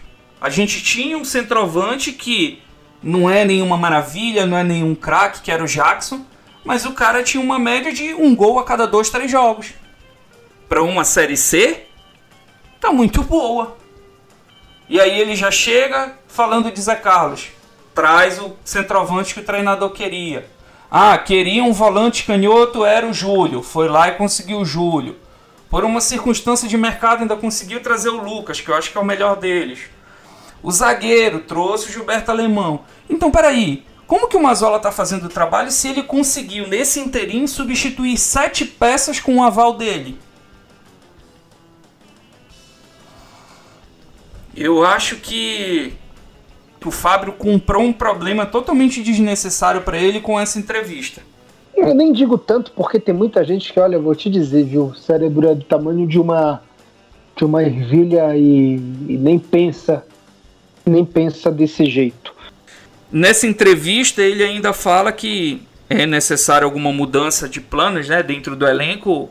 A gente tinha um centroavante que não é nenhuma maravilha, não é nenhum craque, que era o Jackson, mas o cara tinha uma média de um gol a cada dois, três jogos. Para uma Série C, tá muito boa. E aí ele já chega falando de Zé Carlos. Traz o centroavante que o treinador queria. Ah, queria um volante canhoto, era o Júlio. Foi lá e conseguiu o Júlio. Por uma circunstância de mercado, ainda conseguiu trazer o Lucas, que eu acho que é o melhor deles. O zagueiro trouxe o Gilberto Alemão. Então, peraí, como que o Mazola está fazendo o trabalho se ele conseguiu, nesse interim, substituir sete peças com o aval dele? Eu acho que o Fábio comprou um problema totalmente desnecessário para ele com essa entrevista. Eu nem digo tanto porque tem muita gente que, olha, eu vou te dizer, viu, o cérebro é do tamanho de uma de uma ervilha e, e nem pensa nem pensa desse jeito. Nessa entrevista ele ainda fala que é necessário alguma mudança de planos, né, dentro do elenco,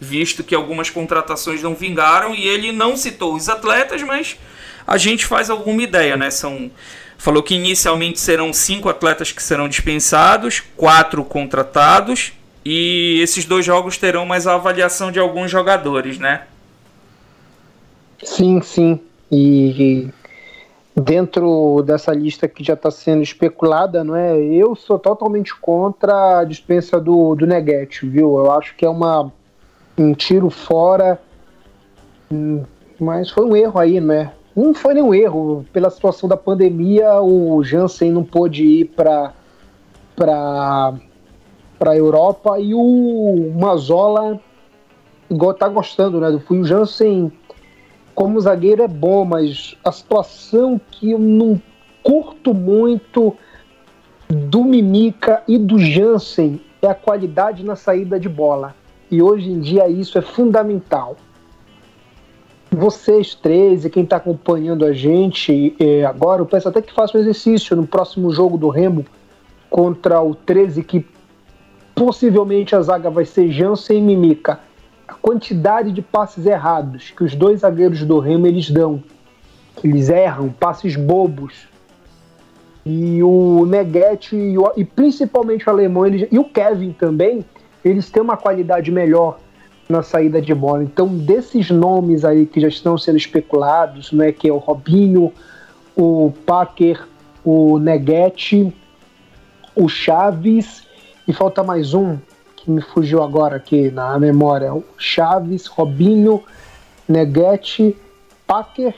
visto que algumas contratações não vingaram e ele não citou os atletas, mas a gente faz alguma ideia, né? São falou que inicialmente serão cinco atletas que serão dispensados, quatro contratados e esses dois jogos terão mais a avaliação de alguns jogadores, né? Sim, sim. E, dentro dessa lista que já está sendo especulada, não é? Eu sou totalmente contra a dispensa do, do Neguete, viu? Eu acho que é uma, um tiro fora, mas foi um erro aí, né? Não foi nenhum erro. Pela situação da pandemia, o Jansen não pôde ir para para para Europa e o Mazola tá gostando, né? O Jansen como zagueiro é bom, mas a situação que eu não curto muito do Mimica e do Jansen é a qualidade na saída de bola. E hoje em dia isso é fundamental vocês três e quem está acompanhando a gente é, agora, eu peço até que faça um exercício no próximo jogo do Remo contra o 13, que possivelmente a zaga vai ser Jansen e Mimica. A quantidade de passes errados que os dois zagueiros do Remo eles dão, eles erram, passes bobos. E o Neguete e, e principalmente o alemão eles, e o Kevin também, eles têm uma qualidade melhor na saída de bola. Então, desses nomes aí que já estão sendo especulados, né, que é o Robinho, o Packer, o Neguete, o Chaves e falta mais um que me fugiu agora aqui na memória, o Chaves, Robinho, Neguete, Packer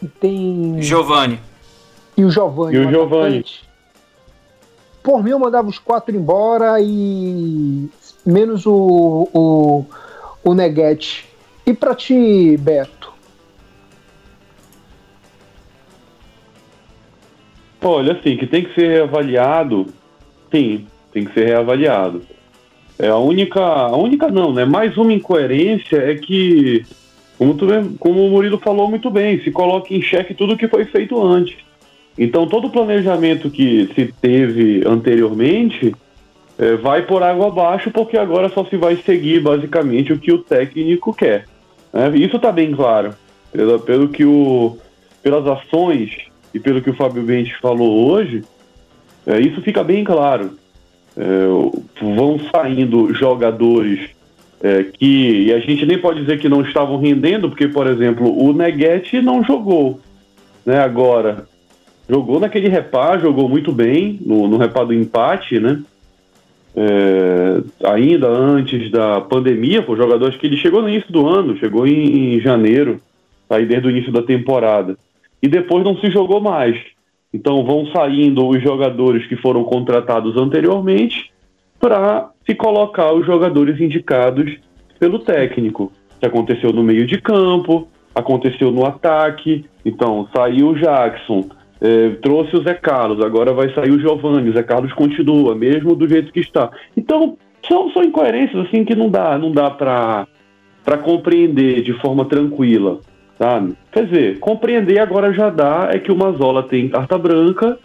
e tem Giovanni. E o Giovanni. E o Giovanni. Por mim, eu mandava os quatro embora e. menos o, o, o Neguete. E para ti, Beto? Olha, assim, que tem que ser reavaliado, sim, tem que ser reavaliado. É a única, a única não, né? Mais uma incoerência é que, como, tu, como o Murilo falou muito bem, se coloca em xeque tudo que foi feito antes. Então todo o planejamento que se teve anteriormente é, vai por água abaixo, porque agora só se vai seguir basicamente o que o técnico quer. Né? Isso está bem claro. Pelo, pelo que o, pelas ações e pelo que o Fábio Bentes falou hoje, é, isso fica bem claro. É, vão saindo jogadores é, que e a gente nem pode dizer que não estavam rendendo, porque, por exemplo, o Neguete não jogou né, agora. Jogou naquele repá, jogou muito bem no, no repá do empate, né? É, ainda antes da pandemia, o jogador acho que ele chegou no início do ano, chegou em, em janeiro, aí desde o início da temporada e depois não se jogou mais. Então vão saindo os jogadores que foram contratados anteriormente para se colocar os jogadores indicados pelo técnico. Que aconteceu no meio de campo, aconteceu no ataque. Então saiu o Jackson, eh, trouxe o Zé Carlos, agora vai sair o Giovanni. O Zé Carlos continua, mesmo do jeito que está. Então são, são incoerências assim que não dá, não dá para compreender de forma tranquila sabe? Quer dizer, compreender agora já dá é que o Mazola tem carta branca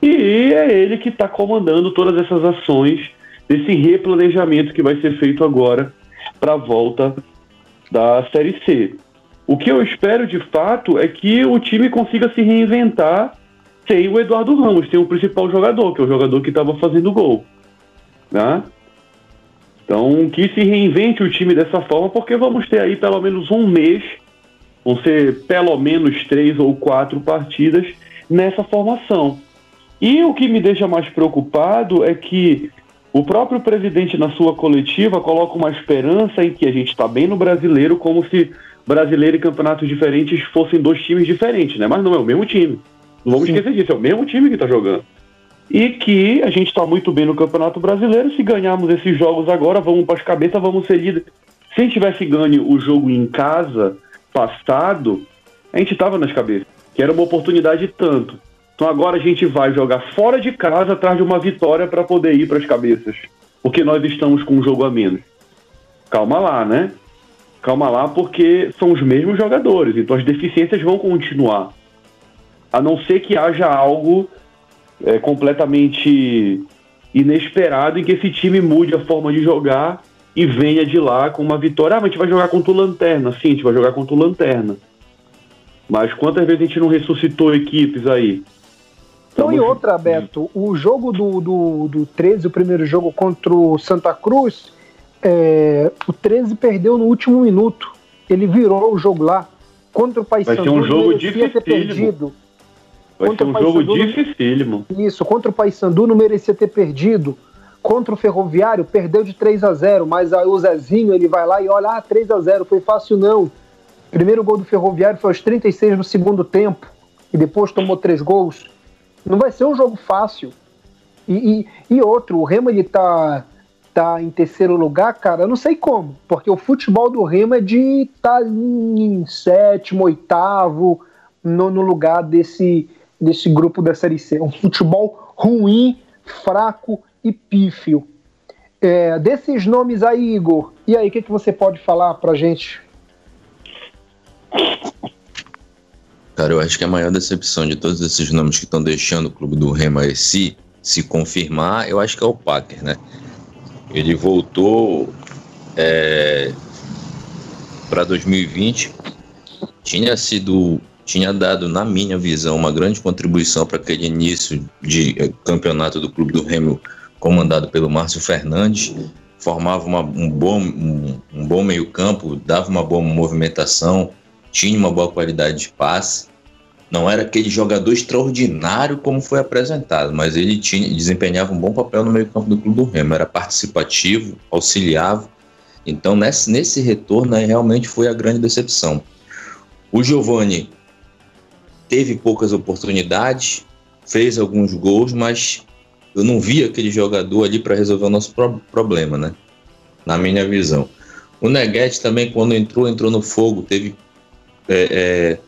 e é ele que está comandando todas essas ações desse replanejamento que vai ser feito agora para a volta da Série C. O que eu espero de fato é que o time consiga se reinventar sem o Eduardo Ramos, tem o principal jogador, que é o jogador que estava fazendo gol. Né? Então, que se reinvente o time dessa forma, porque vamos ter aí pelo menos um mês Vão ser pelo menos três ou quatro partidas nessa formação. E o que me deixa mais preocupado é que o próprio presidente, na sua coletiva, coloca uma esperança em que a gente está bem no brasileiro, como se brasileiro e campeonatos diferentes fossem dois times diferentes, né? Mas não é o mesmo time. Não vamos Sim. esquecer disso, é o mesmo time que está jogando. E que a gente está muito bem no Campeonato Brasileiro. Se ganharmos esses jogos agora, vamos para as cabeças, vamos ser líderes. Se a gente tivesse ganho o jogo em casa, passado, a gente estava nas cabeças, que era uma oportunidade tanto. Então agora a gente vai jogar fora de casa atrás de uma vitória para poder ir para as cabeças, porque nós estamos com um jogo a menos. Calma lá, né? Calma lá, porque são os mesmos jogadores, então as deficiências vão continuar. A não ser que haja algo é, completamente inesperado em que esse time mude a forma de jogar e venha de lá com uma vitória. Ah, mas a gente vai jogar contra o Lanterna. Sim, a gente vai jogar contra o Lanterna. Mas quantas vezes a gente não ressuscitou equipes aí? Então, e outra, Beto, o jogo do, do, do 13, o primeiro jogo contra o Santa Cruz, é, o 13 perdeu no último minuto. Ele virou o jogo lá. Contra o Paysandu, Vai ser um jogo dificílimo. Vai contra ser um jogo dificílimo. Isso, contra o Paysandu não merecia ter perdido contra o Ferroviário, perdeu de 3 a 0 mas aí o Zezinho ele vai lá e olha, ah, 3 a 0 foi fácil não. Primeiro gol do Ferroviário foi aos 36 do segundo tempo, e depois tomou três gols. Não vai ser um jogo fácil. E, e, e outro, o Remo ele tá, tá em terceiro lugar, cara, eu não sei como, porque o futebol do Remo é de estar tá em sétimo, oitavo, no, no lugar desse, desse grupo da Série C. Um futebol ruim, fraco e pífio. É, desses nomes aí, Igor, e aí, o que, que você pode falar pra gente? Cara, eu acho que a maior decepção de todos esses nomes que estão deixando o clube do Rema se, se confirmar, eu acho que é o Packer, né? Ele voltou é, para 2020, tinha sido, tinha dado, na minha visão, uma grande contribuição para aquele início de é, campeonato do clube do Remo comandado pelo Márcio Fernandes, formava uma, um bom, um, um bom meio-campo, dava uma boa movimentação, tinha uma boa qualidade de passe. Não era aquele jogador extraordinário como foi apresentado, mas ele tinha, desempenhava um bom papel no meio-campo do Clube do Remo. Era participativo, auxiliava. Então, nesse, nesse retorno, aí, realmente foi a grande decepção. O Giovani teve poucas oportunidades, fez alguns gols, mas eu não vi aquele jogador ali para resolver o nosso pro problema, né? Na minha visão. O Neguete também, quando entrou, entrou no fogo, teve é, é,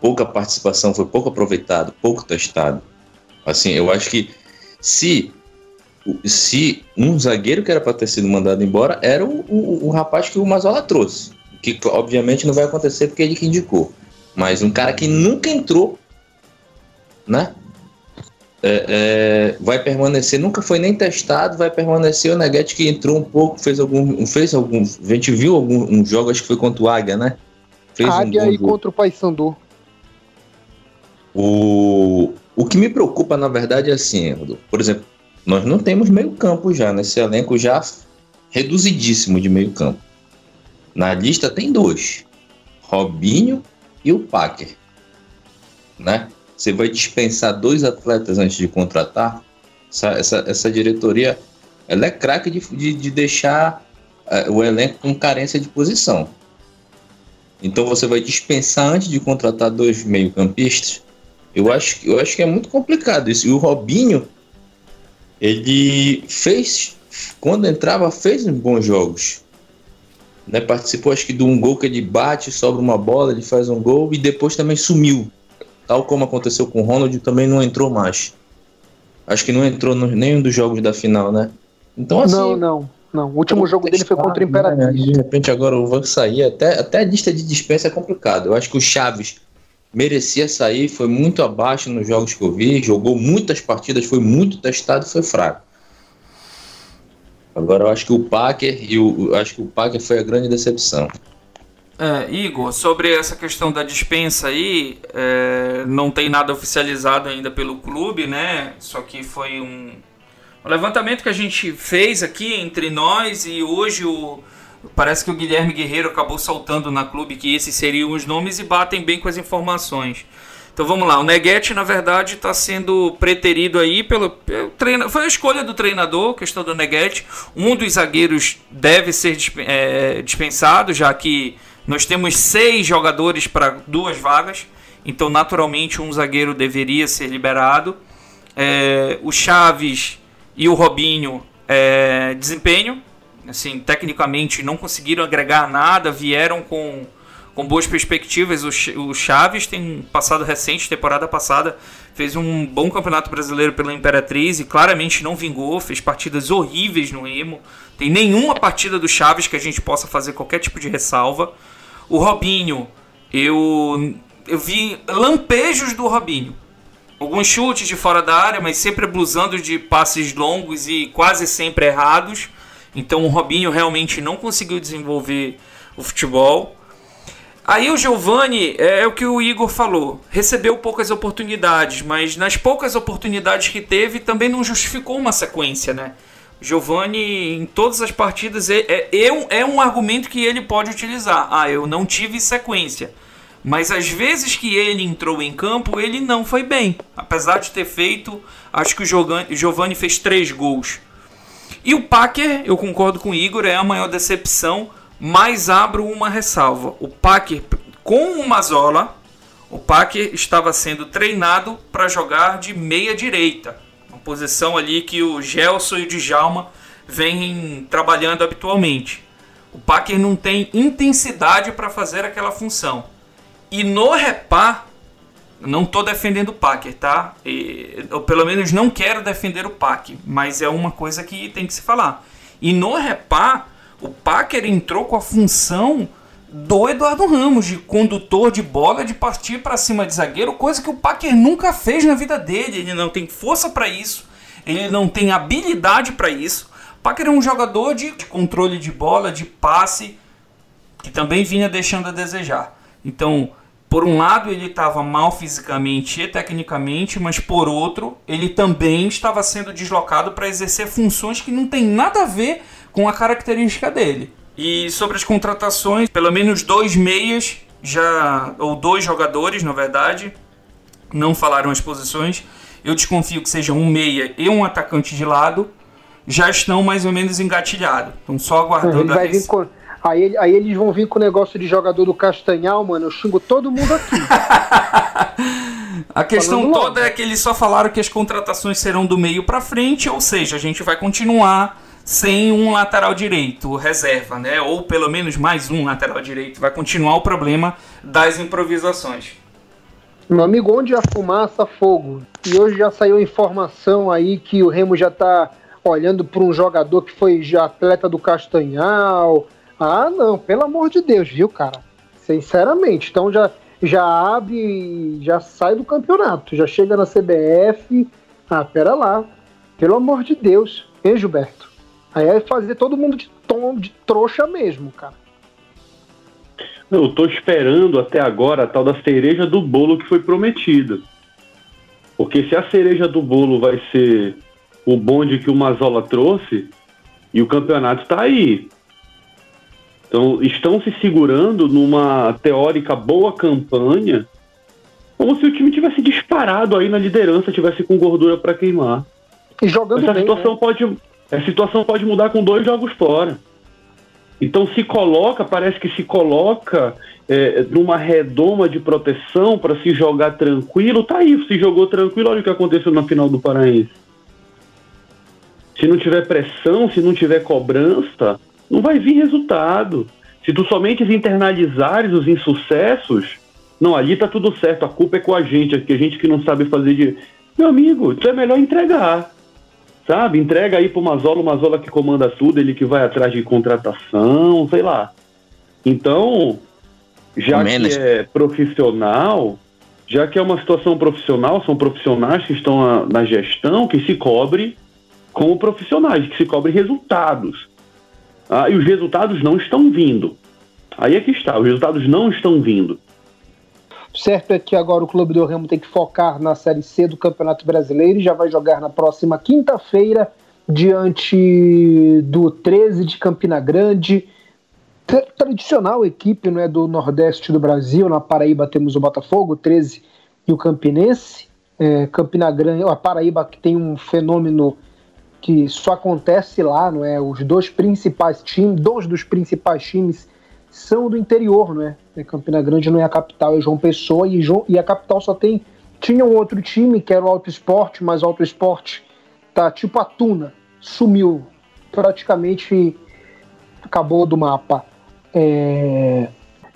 pouca participação, foi pouco aproveitado, pouco testado. Assim, eu acho que se se um zagueiro que era para ter sido mandado embora era o, o, o, rapaz que o Mazola trouxe, que obviamente não vai acontecer porque ele que indicou, mas um cara que nunca entrou, né? É, é, vai permanecer, nunca foi nem testado, vai permanecer o Neguete que entrou um pouco, fez algum, fez algum, a gente viu algum um jogo, acho que foi contra o Águia, né? Fez Águia um e jogo. contra o Paysandu. O, o que me preocupa, na verdade, é assim, por exemplo, nós não temos meio campo já, nesse elenco já reduzidíssimo de meio campo. Na lista tem dois, Robinho e o Packer, né? Você vai dispensar dois atletas antes de contratar? Essa, essa, essa diretoria ela é craque de, de, de, deixar uh, o elenco com carência de posição. Então você vai dispensar antes de contratar dois meio-campistas? Eu acho, eu acho que é muito complicado isso. E o Robinho, ele fez, quando entrava, fez bons jogos. Né? Participou, acho que de um gol que ele bate, sobra uma bola, ele faz um gol e depois também sumiu. Tal como aconteceu com o Ronald, também não entrou mais. Acho que não entrou no, nenhum dos jogos da final, né? Então, assim, não, não, não. O último jogo dele foi contra o Imperatriz. Né? De repente agora o Van sair, até, até a lista de dispensa é complicado. Eu acho que o Chaves merecia sair, foi muito abaixo nos jogos que eu vi, jogou muitas partidas, foi muito testado, foi fraco. Agora eu acho que o Packer e o acho que o Packer foi a grande decepção. É, Igor, sobre essa questão da dispensa aí, é, não tem nada oficializado ainda pelo clube, né? Só que foi um, um, levantamento que a gente fez aqui entre nós e hoje o, parece que o Guilherme Guerreiro acabou saltando na clube que esses seriam os nomes e batem bem com as informações. Então vamos lá, o Neguete na verdade está sendo preterido aí pelo, pelo treino, foi a escolha do treinador, questão do Neguete. Um dos zagueiros deve ser é, dispensado, já que nós temos seis jogadores para duas vagas, então naturalmente um zagueiro deveria ser liberado. É, o Chaves e o Robinho é, desempenho, assim, tecnicamente não conseguiram agregar nada, vieram com, com boas perspectivas. O, Chaves tem passado recente, temporada passada, fez um bom campeonato brasileiro pela Imperatriz e claramente não vingou, fez partidas horríveis no Remo. Tem nenhuma partida do Chaves que a gente possa fazer qualquer tipo de ressalva. O Robinho, eu, eu vi lampejos do Robinho. Alguns chutes de fora da área, mas sempre blusando de passes longos e quase sempre errados. Então o Robinho realmente não conseguiu desenvolver o futebol. Aí o Giovani é, é o que o Igor falou, recebeu poucas oportunidades, mas nas poucas oportunidades que teve também não justificou uma sequência, né? Giovani, em todas as partidas, é, é, é, é um argumento que ele pode utilizar. Ah, eu não tive sequência. Mas às vezes que ele entrou em campo, ele não foi bem. Apesar de ter feito, acho que o Giovani fez três gols. E o Packer, eu concordo com o Igor, é a maior decepção, mas abro uma ressalva. O Packer, com o Mazola, o Packer estava sendo treinado para jogar de meia direita posição ali que o Gelson e o Djalma vêm trabalhando habitualmente. O Packer não tem intensidade para fazer aquela função. E no repá, não estou defendendo o Packer, tá? E, eu pelo menos não quero defender o Packer, mas é uma coisa que tem que se falar. E no repá, o Packer entrou com a função do Eduardo Ramos, de condutor de bola, de partir para cima de zagueiro, coisa que o Packer nunca fez na vida dele. Ele não tem força para isso, ele não tem habilidade para isso. O Packer é um jogador de controle de bola, de passe, que também vinha deixando a desejar. Então, por um lado, ele estava mal fisicamente e tecnicamente, mas por outro, ele também estava sendo deslocado para exercer funções que não tem nada a ver com a característica dele. E sobre as contratações, pelo menos dois meias já ou dois jogadores, na verdade, não falaram as posições. Eu desconfio que seja um meia e um atacante de lado, já estão mais ou menos engatilhados. Estão só aguardando a esse... com... aí, aí, eles vão vir com o negócio de jogador do Castanhal, mano. Eu xingo todo mundo aqui. [laughs] A questão toda é que eles só falaram que as contratações serão do meio para frente, ou seja, a gente vai continuar sem um lateral direito reserva, né? Ou pelo menos mais um lateral direito. Vai continuar o problema das improvisações. Meu amigo, onde há fumaça, fogo. E hoje já saiu informação aí que o Remo já está olhando para um jogador que foi já atleta do Castanhal. Ah, não, pelo amor de Deus, viu, cara? Sinceramente. Então já, já abre, já sai do campeonato, já chega na CBF. Ah, pera lá. Pelo amor de Deus. Hein, Gilberto? Aí é fazer todo mundo de tom de trouxa mesmo, cara. Eu tô esperando até agora a tal da cereja do bolo que foi prometida. Porque se a cereja do bolo vai ser o bonde que o Mazola trouxe, e o campeonato está aí. Então, estão se segurando numa teórica boa campanha, como se o time tivesse disparado aí na liderança, tivesse com gordura para queimar. E jogando Essa bem, situação né? pode a situação pode mudar com dois jogos fora. Então se coloca, parece que se coloca é, numa redoma de proteção para se jogar tranquilo. Tá aí, se jogou tranquilo, olha o que aconteceu na final do Paraense. Se não tiver pressão, se não tiver cobrança, não vai vir resultado. Se tu somente internalizares os insucessos, não, ali tá tudo certo, a culpa é com a gente, aqui a gente que não sabe fazer de. Meu amigo, então é melhor entregar sabe? Entrega aí pro Mazola, o Mazola que comanda tudo, ele que vai atrás de contratação, sei lá. Então, já que é profissional, já que é uma situação profissional, são profissionais que estão na, na gestão, que se cobre como profissionais, que se cobre resultados. Ah, e os resultados não estão vindo. Aí é que está, os resultados não estão vindo. Certo é que agora o Clube do Remo tem que focar na Série C do Campeonato Brasileiro e já vai jogar na próxima quinta-feira diante do 13 de Campina Grande. Tradicional equipe não é, do Nordeste do Brasil, na Paraíba temos o Botafogo, o 13 e o Campinense. É, Campina Grande, a Paraíba que tem um fenômeno que só acontece lá, não é? Os dois principais times, dois dos principais times são do interior, não é? Campina Grande não é a capital, é João Pessoa e, João, e a capital só tem tinha um outro time que era o Auto Esporte, mas o Auto Esporte tá tipo a Tuna, sumiu, praticamente acabou do mapa. É...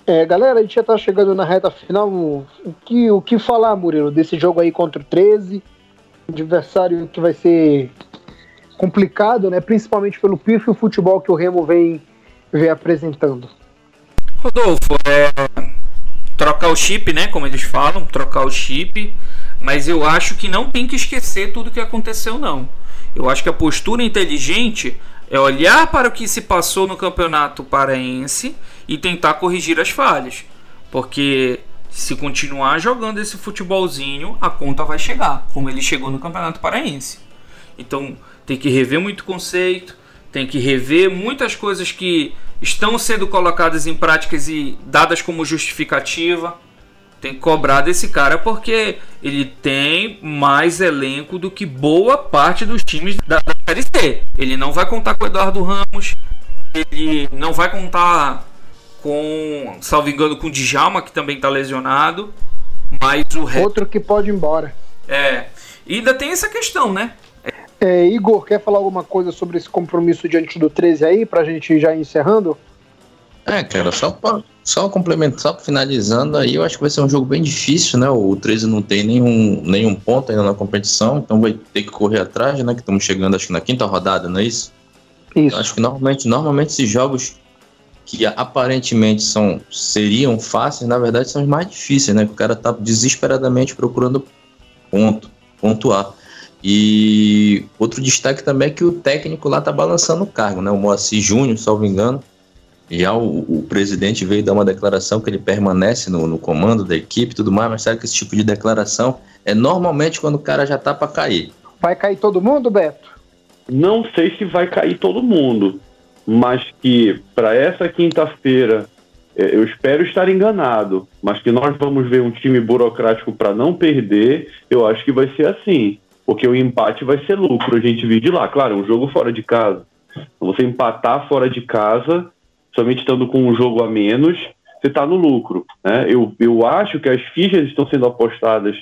É, galera, a gente já tá chegando na reta final. O que, o que falar, Murilo, desse jogo aí contra o 13? Adversário que vai ser complicado, né? Principalmente pelo pífio futebol que o Remo vem, vem apresentando. Rodolfo, é trocar o chip, né? Como eles falam, trocar o chip. Mas eu acho que não tem que esquecer tudo que aconteceu, não. Eu acho que a postura inteligente é olhar para o que se passou no campeonato paraense e tentar corrigir as falhas. Porque se continuar jogando esse futebolzinho, a conta vai chegar, como ele chegou no campeonato paraense. Então tem que rever muito conceito, tem que rever muitas coisas que estão sendo colocadas em práticas e dadas como justificativa. Tem que cobrar desse cara porque ele tem mais elenco do que boa parte dos times da, da Série C. Ele não vai contar com o Eduardo Ramos, ele não vai contar com, salvo engano, com o Djalma, que também está lesionado. Mas o resto... Outro que pode ir embora. É. E ainda tem essa questão, né? É, Igor, quer falar alguma coisa sobre esse compromisso diante do 13 aí, pra gente já ir encerrando? É, cara, só pra, só complementar, só finalizando aí, eu acho que vai ser um jogo bem difícil, né? O 13 não tem nenhum, nenhum ponto ainda na competição, então vai ter que correr atrás, né? Que estamos chegando, acho que na quinta rodada, não é isso? Isso. Eu acho que normalmente, normalmente esses jogos que aparentemente são, seriam fáceis, na verdade são os mais difíceis, né? Que o cara tá desesperadamente procurando ponto, pontuar. E outro destaque também é que o técnico lá tá balançando o cargo, né? O Moacir Júnior, salvo engano, já o, o, presidente veio dar uma declaração que ele permanece no, no comando da equipe e tudo mais, mas sabe que esse tipo de declaração é normalmente quando o cara já tá para cair. Vai cair todo mundo, Beto? Não sei se vai cair todo mundo, mas que para essa quinta-feira é, eu espero estar enganado, mas que nós vamos ver um time burocrático para não perder, eu acho que vai ser assim, porque o empate vai ser lucro, a gente vive de lá. Claro, um jogo fora de casa. Você empatar fora de casa somente estando com um jogo a menos, você está no lucro. Né? Eu, eu acho que as fichas estão sendo apostadas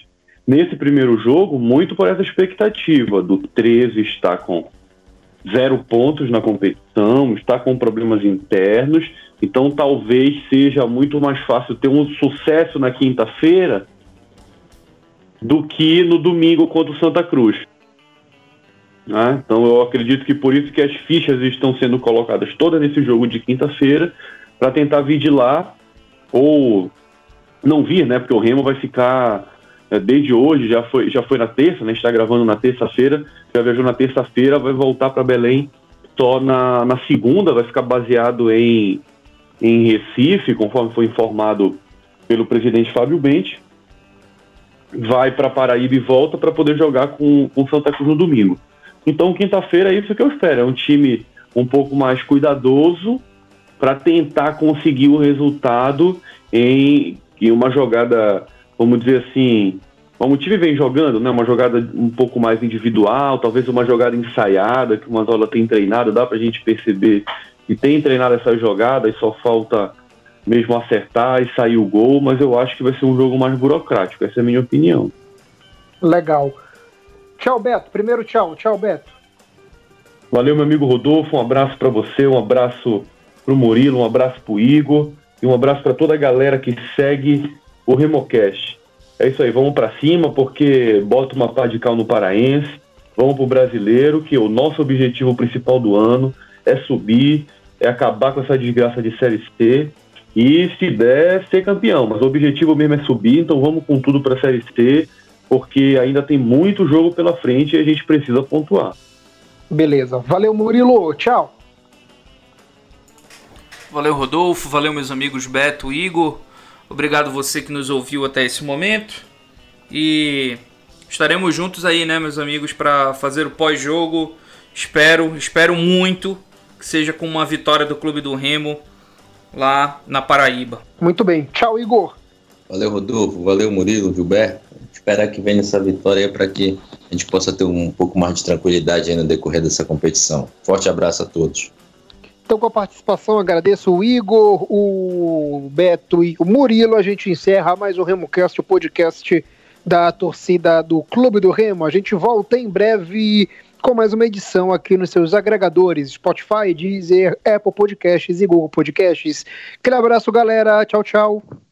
nesse primeiro jogo muito por essa expectativa do 13 estar com zero pontos na competição, está com problemas internos, então talvez seja muito mais fácil ter um sucesso na quinta-feira do que no domingo contra o Santa Cruz. Né? Então eu acredito que por isso que as fichas estão sendo colocadas todas nesse jogo de quinta-feira para tentar vir de lá ou não vir, né? Porque o Remo vai ficar é, desde hoje, já foi, já foi na terça, né? está gravando na terça-feira, já viajou na terça-feira, vai voltar para Belém só na, na segunda, vai ficar baseado em, em Recife, conforme foi informado pelo presidente Fábio Bente. Vai para Paraíba e volta para poder jogar com, com Santa Cruz no domingo. Então, quinta-feira é isso que eu espero. É um time um pouco mais cuidadoso para tentar conseguir o resultado em, em uma jogada vamos dizer assim, como o time vem jogando, né, uma jogada um pouco mais individual, talvez uma jogada ensaiada, que o Mazola tem treinado, dá pra gente perceber que tem treinado essa jogada e só falta mesmo acertar e sair o gol, mas eu acho que vai ser um jogo mais burocrático, essa é a minha opinião. Legal. Tchau, Beto. Primeiro tchau. Tchau, Beto. Valeu, meu amigo Rodolfo. Um abraço para você, um abraço pro Murilo, um abraço pro Igor e um abraço para toda a galera que segue o Remocast. É isso aí, vamos para cima porque bota uma pá de cal no paraense, vamos pro brasileiro, que o nosso objetivo principal do ano é subir, é acabar com essa desgraça de Série C e, se der, ser campeão. Mas o objetivo mesmo é subir, então vamos com tudo para a Série C, porque ainda tem muito jogo pela frente e a gente precisa pontuar. Beleza. Valeu, Murilo. Tchau. Valeu, Rodolfo. Valeu, meus amigos Beto, Igor. Obrigado você que nos ouviu até esse momento. E estaremos juntos aí, né, meus amigos, para fazer o pós-jogo. Espero, espero muito que seja com uma vitória do Clube do Remo lá na Paraíba. Muito bem. Tchau, Igor. Valeu, Rodolfo. Valeu, Murilo, Gilberto. Esperar que venha essa vitória aí para que a gente possa ter um pouco mais de tranquilidade aí no decorrer dessa competição. Forte abraço a todos. Então, com a participação, agradeço o Igor, o Beto e o Murilo. A gente encerra mais o RemoCast, o podcast da torcida do Clube do Remo. A gente volta em breve com mais uma edição aqui nos seus agregadores: Spotify, Deezer, Apple Podcasts e Google Podcasts. Aquele abraço, galera. Tchau, tchau.